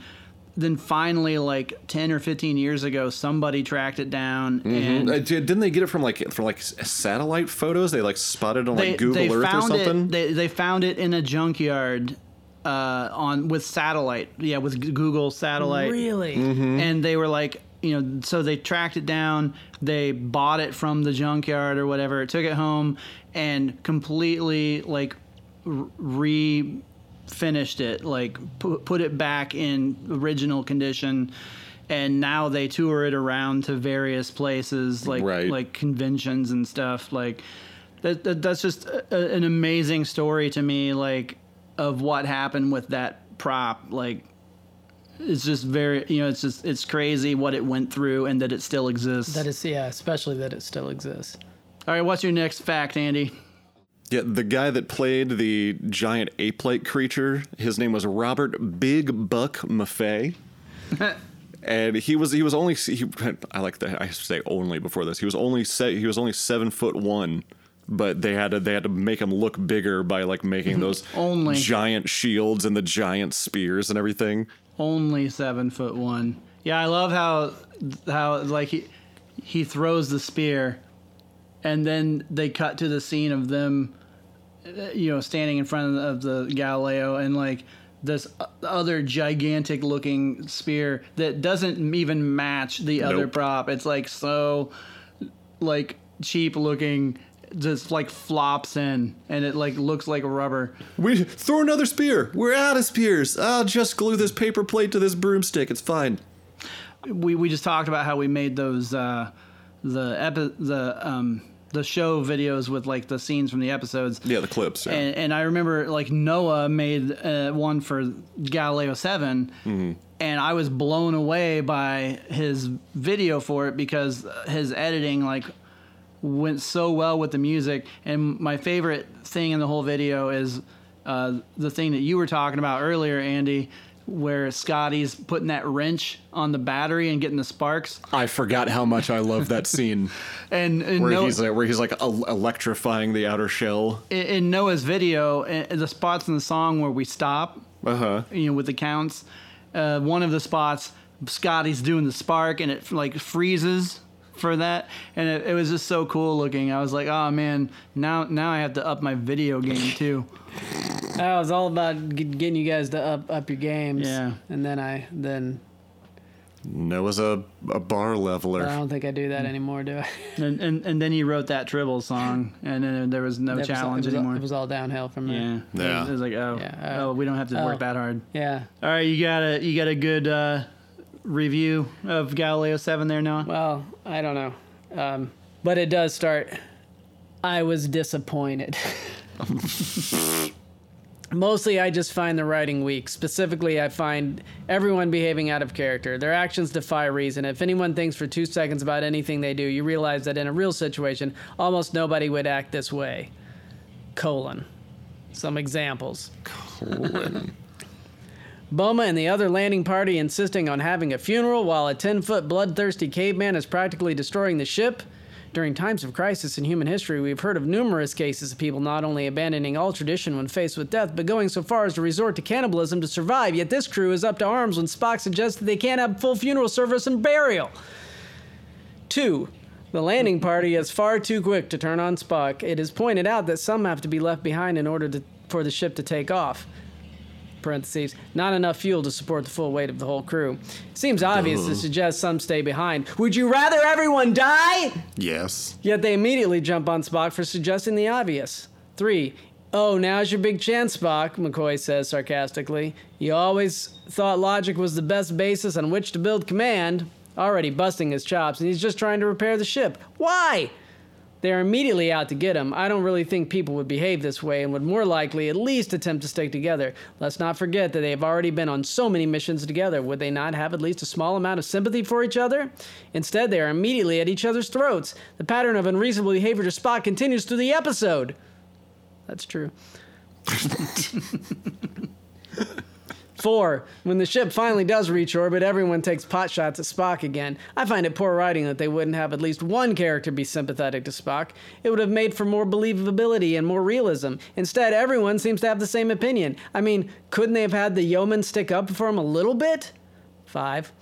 [SPEAKER 3] then finally, like 10 or 15 years ago, somebody tracked it down and
[SPEAKER 2] Uh, di- didn't they get it from like from like satellite photos? They like spotted on like Google Earth or
[SPEAKER 3] found
[SPEAKER 2] something.
[SPEAKER 3] It, they, they found it in a junkyard uh, on with satellite. Yeah, with Google satellite.
[SPEAKER 4] Really?
[SPEAKER 2] Mm-hmm.
[SPEAKER 3] And they were like, you know, so they tracked it down. They bought it from the junkyard or whatever. Took it home and completely like r- re finished it like put, put it back in original condition and now they tour it around to various places like
[SPEAKER 2] Right.
[SPEAKER 3] like conventions and stuff like that, that that's just a, an amazing story to me like of what happened with that prop like it's just very you know it's just it's crazy what it went through and that it still exists
[SPEAKER 4] That is, yeah, especially that it still exists.
[SPEAKER 3] all right what's your next fact andy
[SPEAKER 2] Yeah, the guy that played the giant ape-like creature, his name was Robert Big Buck Maffei. and he was he was only he, I like that I say only before this. He was only se- he was only 7 foot 1, but they had to they had to make him look bigger by like making mm-hmm. those
[SPEAKER 3] Only.
[SPEAKER 2] giant shields and the giant spears and everything.
[SPEAKER 3] only seven foot one. Yeah, I love how how like he he throws the spear, and then they cut to the scene of them, you know, standing in front of the Galileo and like this other gigantic looking spear that doesn't even match the other prop. It's like so like cheap looking. Just like flops in, and it like looks like a rubber.
[SPEAKER 2] We throw another spear. We're out of spears. I'll just glue this paper plate to this broomstick. It's fine.
[SPEAKER 3] we, we just talked about how we made those uh, the epi- the um, the show videos with like the scenes from the episodes.
[SPEAKER 2] Yeah, the clips. Yeah.
[SPEAKER 3] And, and I remember like Noah made uh, one for Galileo 7 and I was blown away by his video for it because his editing like went so well with the music. And my favorite thing in the whole video is uh, the thing that you were talking about earlier, Andy, where Scotty's putting that wrench on the battery and getting the sparks.
[SPEAKER 2] I forgot how much I love that scene
[SPEAKER 3] And, and
[SPEAKER 2] where
[SPEAKER 3] Noah-
[SPEAKER 2] he's like, where he's like el- electrifying the outer shell.
[SPEAKER 3] in, in Noah's video, uh, the spots in the song where we stop,
[SPEAKER 2] Uh huh.
[SPEAKER 3] you know, with the counts, uh, one of the spots, Scotty's doing the spark and it like freezes for that, and it, it was just so cool looking. I was like, oh man, now now I have to up my video game too.
[SPEAKER 4] I was all about g- getting you guys to up up your games.
[SPEAKER 3] Yeah.
[SPEAKER 4] And then I then
[SPEAKER 2] Noah's a, a bar leveler.
[SPEAKER 4] I don't think I do that anymore, do I?
[SPEAKER 3] And and, and then he wrote that Tribble song, and then there was no
[SPEAKER 4] That was-
[SPEAKER 3] challenge
[SPEAKER 4] it was, all-
[SPEAKER 3] anymore.
[SPEAKER 4] It was all downhill from there.
[SPEAKER 3] yeah,
[SPEAKER 2] Yeah.
[SPEAKER 3] It was like, oh,
[SPEAKER 4] Yeah, uh,
[SPEAKER 3] oh, we don't have to
[SPEAKER 4] oh.
[SPEAKER 3] work that hard.
[SPEAKER 4] Yeah.
[SPEAKER 3] All right, you got a you got a good uh, review of Galileo Seven there, Noah.
[SPEAKER 4] Well, I don't know. Um, but it does start. I was disappointed. Mostly, I just find the writing weak. Specifically, I find everyone behaving out of character. Their actions defy reason. If anyone thinks for two seconds about anything they do, you realize that in a real situation, almost nobody would act this way. Colon. Some examples. Boma and the other landing party insisting on having a funeral while a 10 foot bloodthirsty caveman is practically destroying the ship. During times of crisis in human history, we've heard of numerous cases of people not only abandoning all tradition when faced with death, but going so far as to resort to cannibalism to survive. Yet this crew is up to arms when Spock suggests that they can't have full funeral service and burial. Two, the landing party is far too quick to turn on Spock. It is pointed out that some have to be left behind in order to, for the ship to take off. Parentheses, not enough fuel to support the full weight of the whole crew. Seems obvious to suggest some stay behind. Would you rather everyone die?
[SPEAKER 2] Yes.
[SPEAKER 4] Yet they immediately jump on Spock for suggesting the obvious. Three, oh, now's your big chance, Spock, McCoy says sarcastically. You always thought logic was the best basis on which to build command. Already busting his chops, and he's just trying to repair the ship. Why? They're immediately out to get him. I don't really think people would behave this way and would more likely at least attempt to stick together. Let's not forget that they have already been on so many missions together. Would they not have at least a small amount of sympathy for each other? Instead, they are immediately at each other's throats. The pattern of unreasonable behavior to Spock continues through the episode. That's true. Four, when the ship finally does reach orbit, everyone takes pot shots at Spock again. I find it poor writing that they wouldn't have at least one character be sympathetic to Spock. It would have made for more believability and more realism. Instead, everyone seems to have the same opinion. I mean, couldn't they have had the yeoman stick up for him a little bit? Five.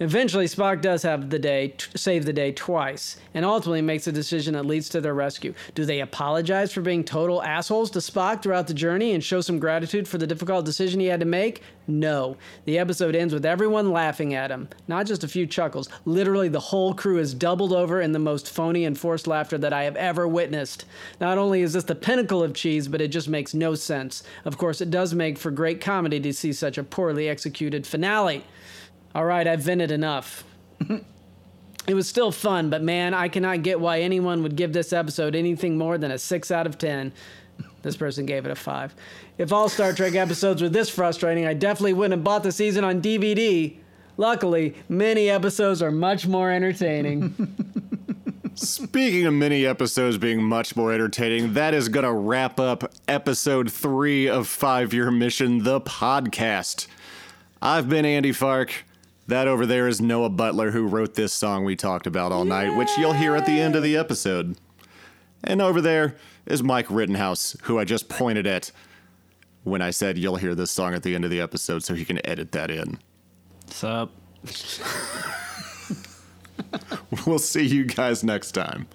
[SPEAKER 4] Eventually, Spock does have the day, t- save the day twice, and ultimately makes a decision that leads to their rescue. Do they apologize for being total assholes to Spock throughout the journey and show some gratitude for the difficult decision he had to make? No. The episode ends with everyone laughing at him. Not just a few chuckles. Literally, the whole crew is doubled over in the most phony and forced laughter that I have ever witnessed. Not only is this the pinnacle of cheese, but it just makes no sense. Of course, it does make for great comedy to see such a poorly executed finale. All right, I've vented enough. it was still fun, but man, I cannot get why anyone would give this episode anything more than a 6 out of 10. This person gave it a 5. If all Star Trek episodes were this frustrating, I definitely wouldn't have bought the season on DVD. Luckily, many episodes are much more entertaining.
[SPEAKER 2] Speaking of mini episodes being much more entertaining, that is going to wrap up episode three of Five Year Mission, the podcast. I've been Andy Fark. That over there is Noah Butler, who wrote this song we talked about all night, which you'll hear at the end of the episode. And over there is Mike Rittenhouse, who I just pointed at when I said you'll hear this song at the end of the episode, so he can edit that in.
[SPEAKER 3] Sup?
[SPEAKER 2] We'll see you guys next time.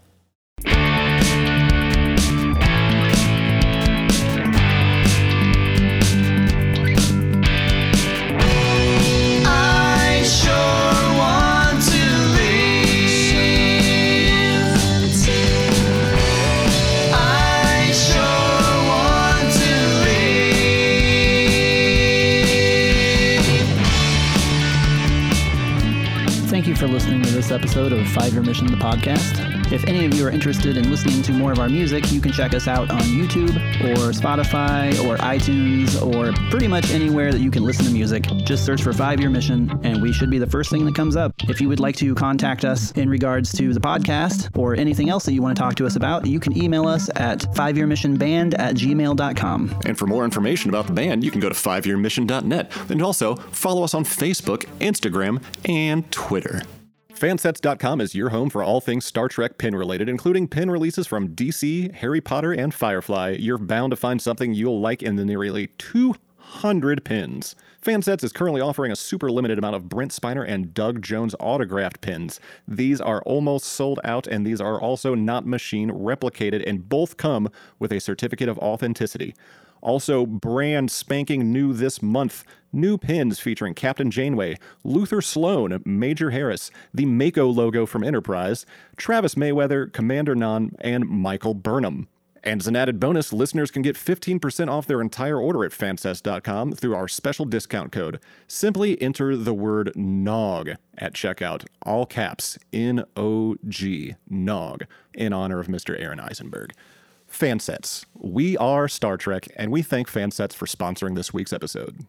[SPEAKER 5] You for listening to this episode of Five Year Mission, the podcast. If any of you are interested in listening to more of our music, you can check us out on YouTube or Spotify or iTunes or pretty much anywhere that you can listen to music. Just search for Five Year Mission and we should be the first thing that comes up. If you would like to contact us in regards to the podcast or anything else that you want to talk to us about, you can email us at fiveyearmissionband at gmail.com.
[SPEAKER 2] And for more information about the band, you can go to fiveyearmission.net and also follow us on Facebook, Instagram, and Twitter. Fansets.com is your home for all things Star Trek pin related, including pin releases from DC, Harry Potter, and Firefly. You're bound to find something you'll like in the nearly 200 pins. Fansets is currently offering a super limited amount of Brent Spiner and Doug Jones autographed pins. These are almost sold out, and these are also not machine replicated, and both come with a certificate of authenticity. Also, brand spanking new this month. New pins featuring Captain Janeway, Luther Sloan, Major Harris, the MACO logo from Enterprise, Travis Mayweather, Commander Non, and Michael Burnham. And as an added bonus, listeners can get 15% off their entire order at fansets.com through our special discount code. Simply enter the word NOG at checkout, all caps, N O G, NOG, in honor of Mr. Aron Eisenberg.
[SPEAKER 6] Fansets. We are Star Trek, and we thank Fansets for sponsoring this week's episode.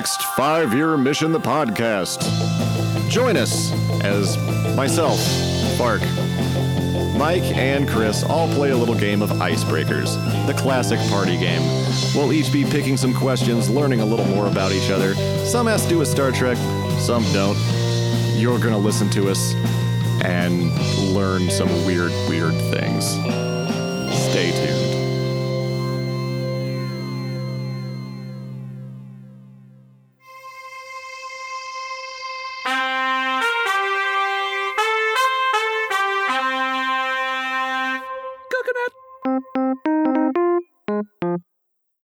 [SPEAKER 6] next Five Year Mission, the podcast. Join us as myself, Bark, Mike, and Chris all play a little game of icebreakers, the classic party game. We'll each be picking some questions, learning a little more about each other. Some has to do with Star Trek, some don't. You're going to listen to us and learn some weird, weird things. Stay tuned.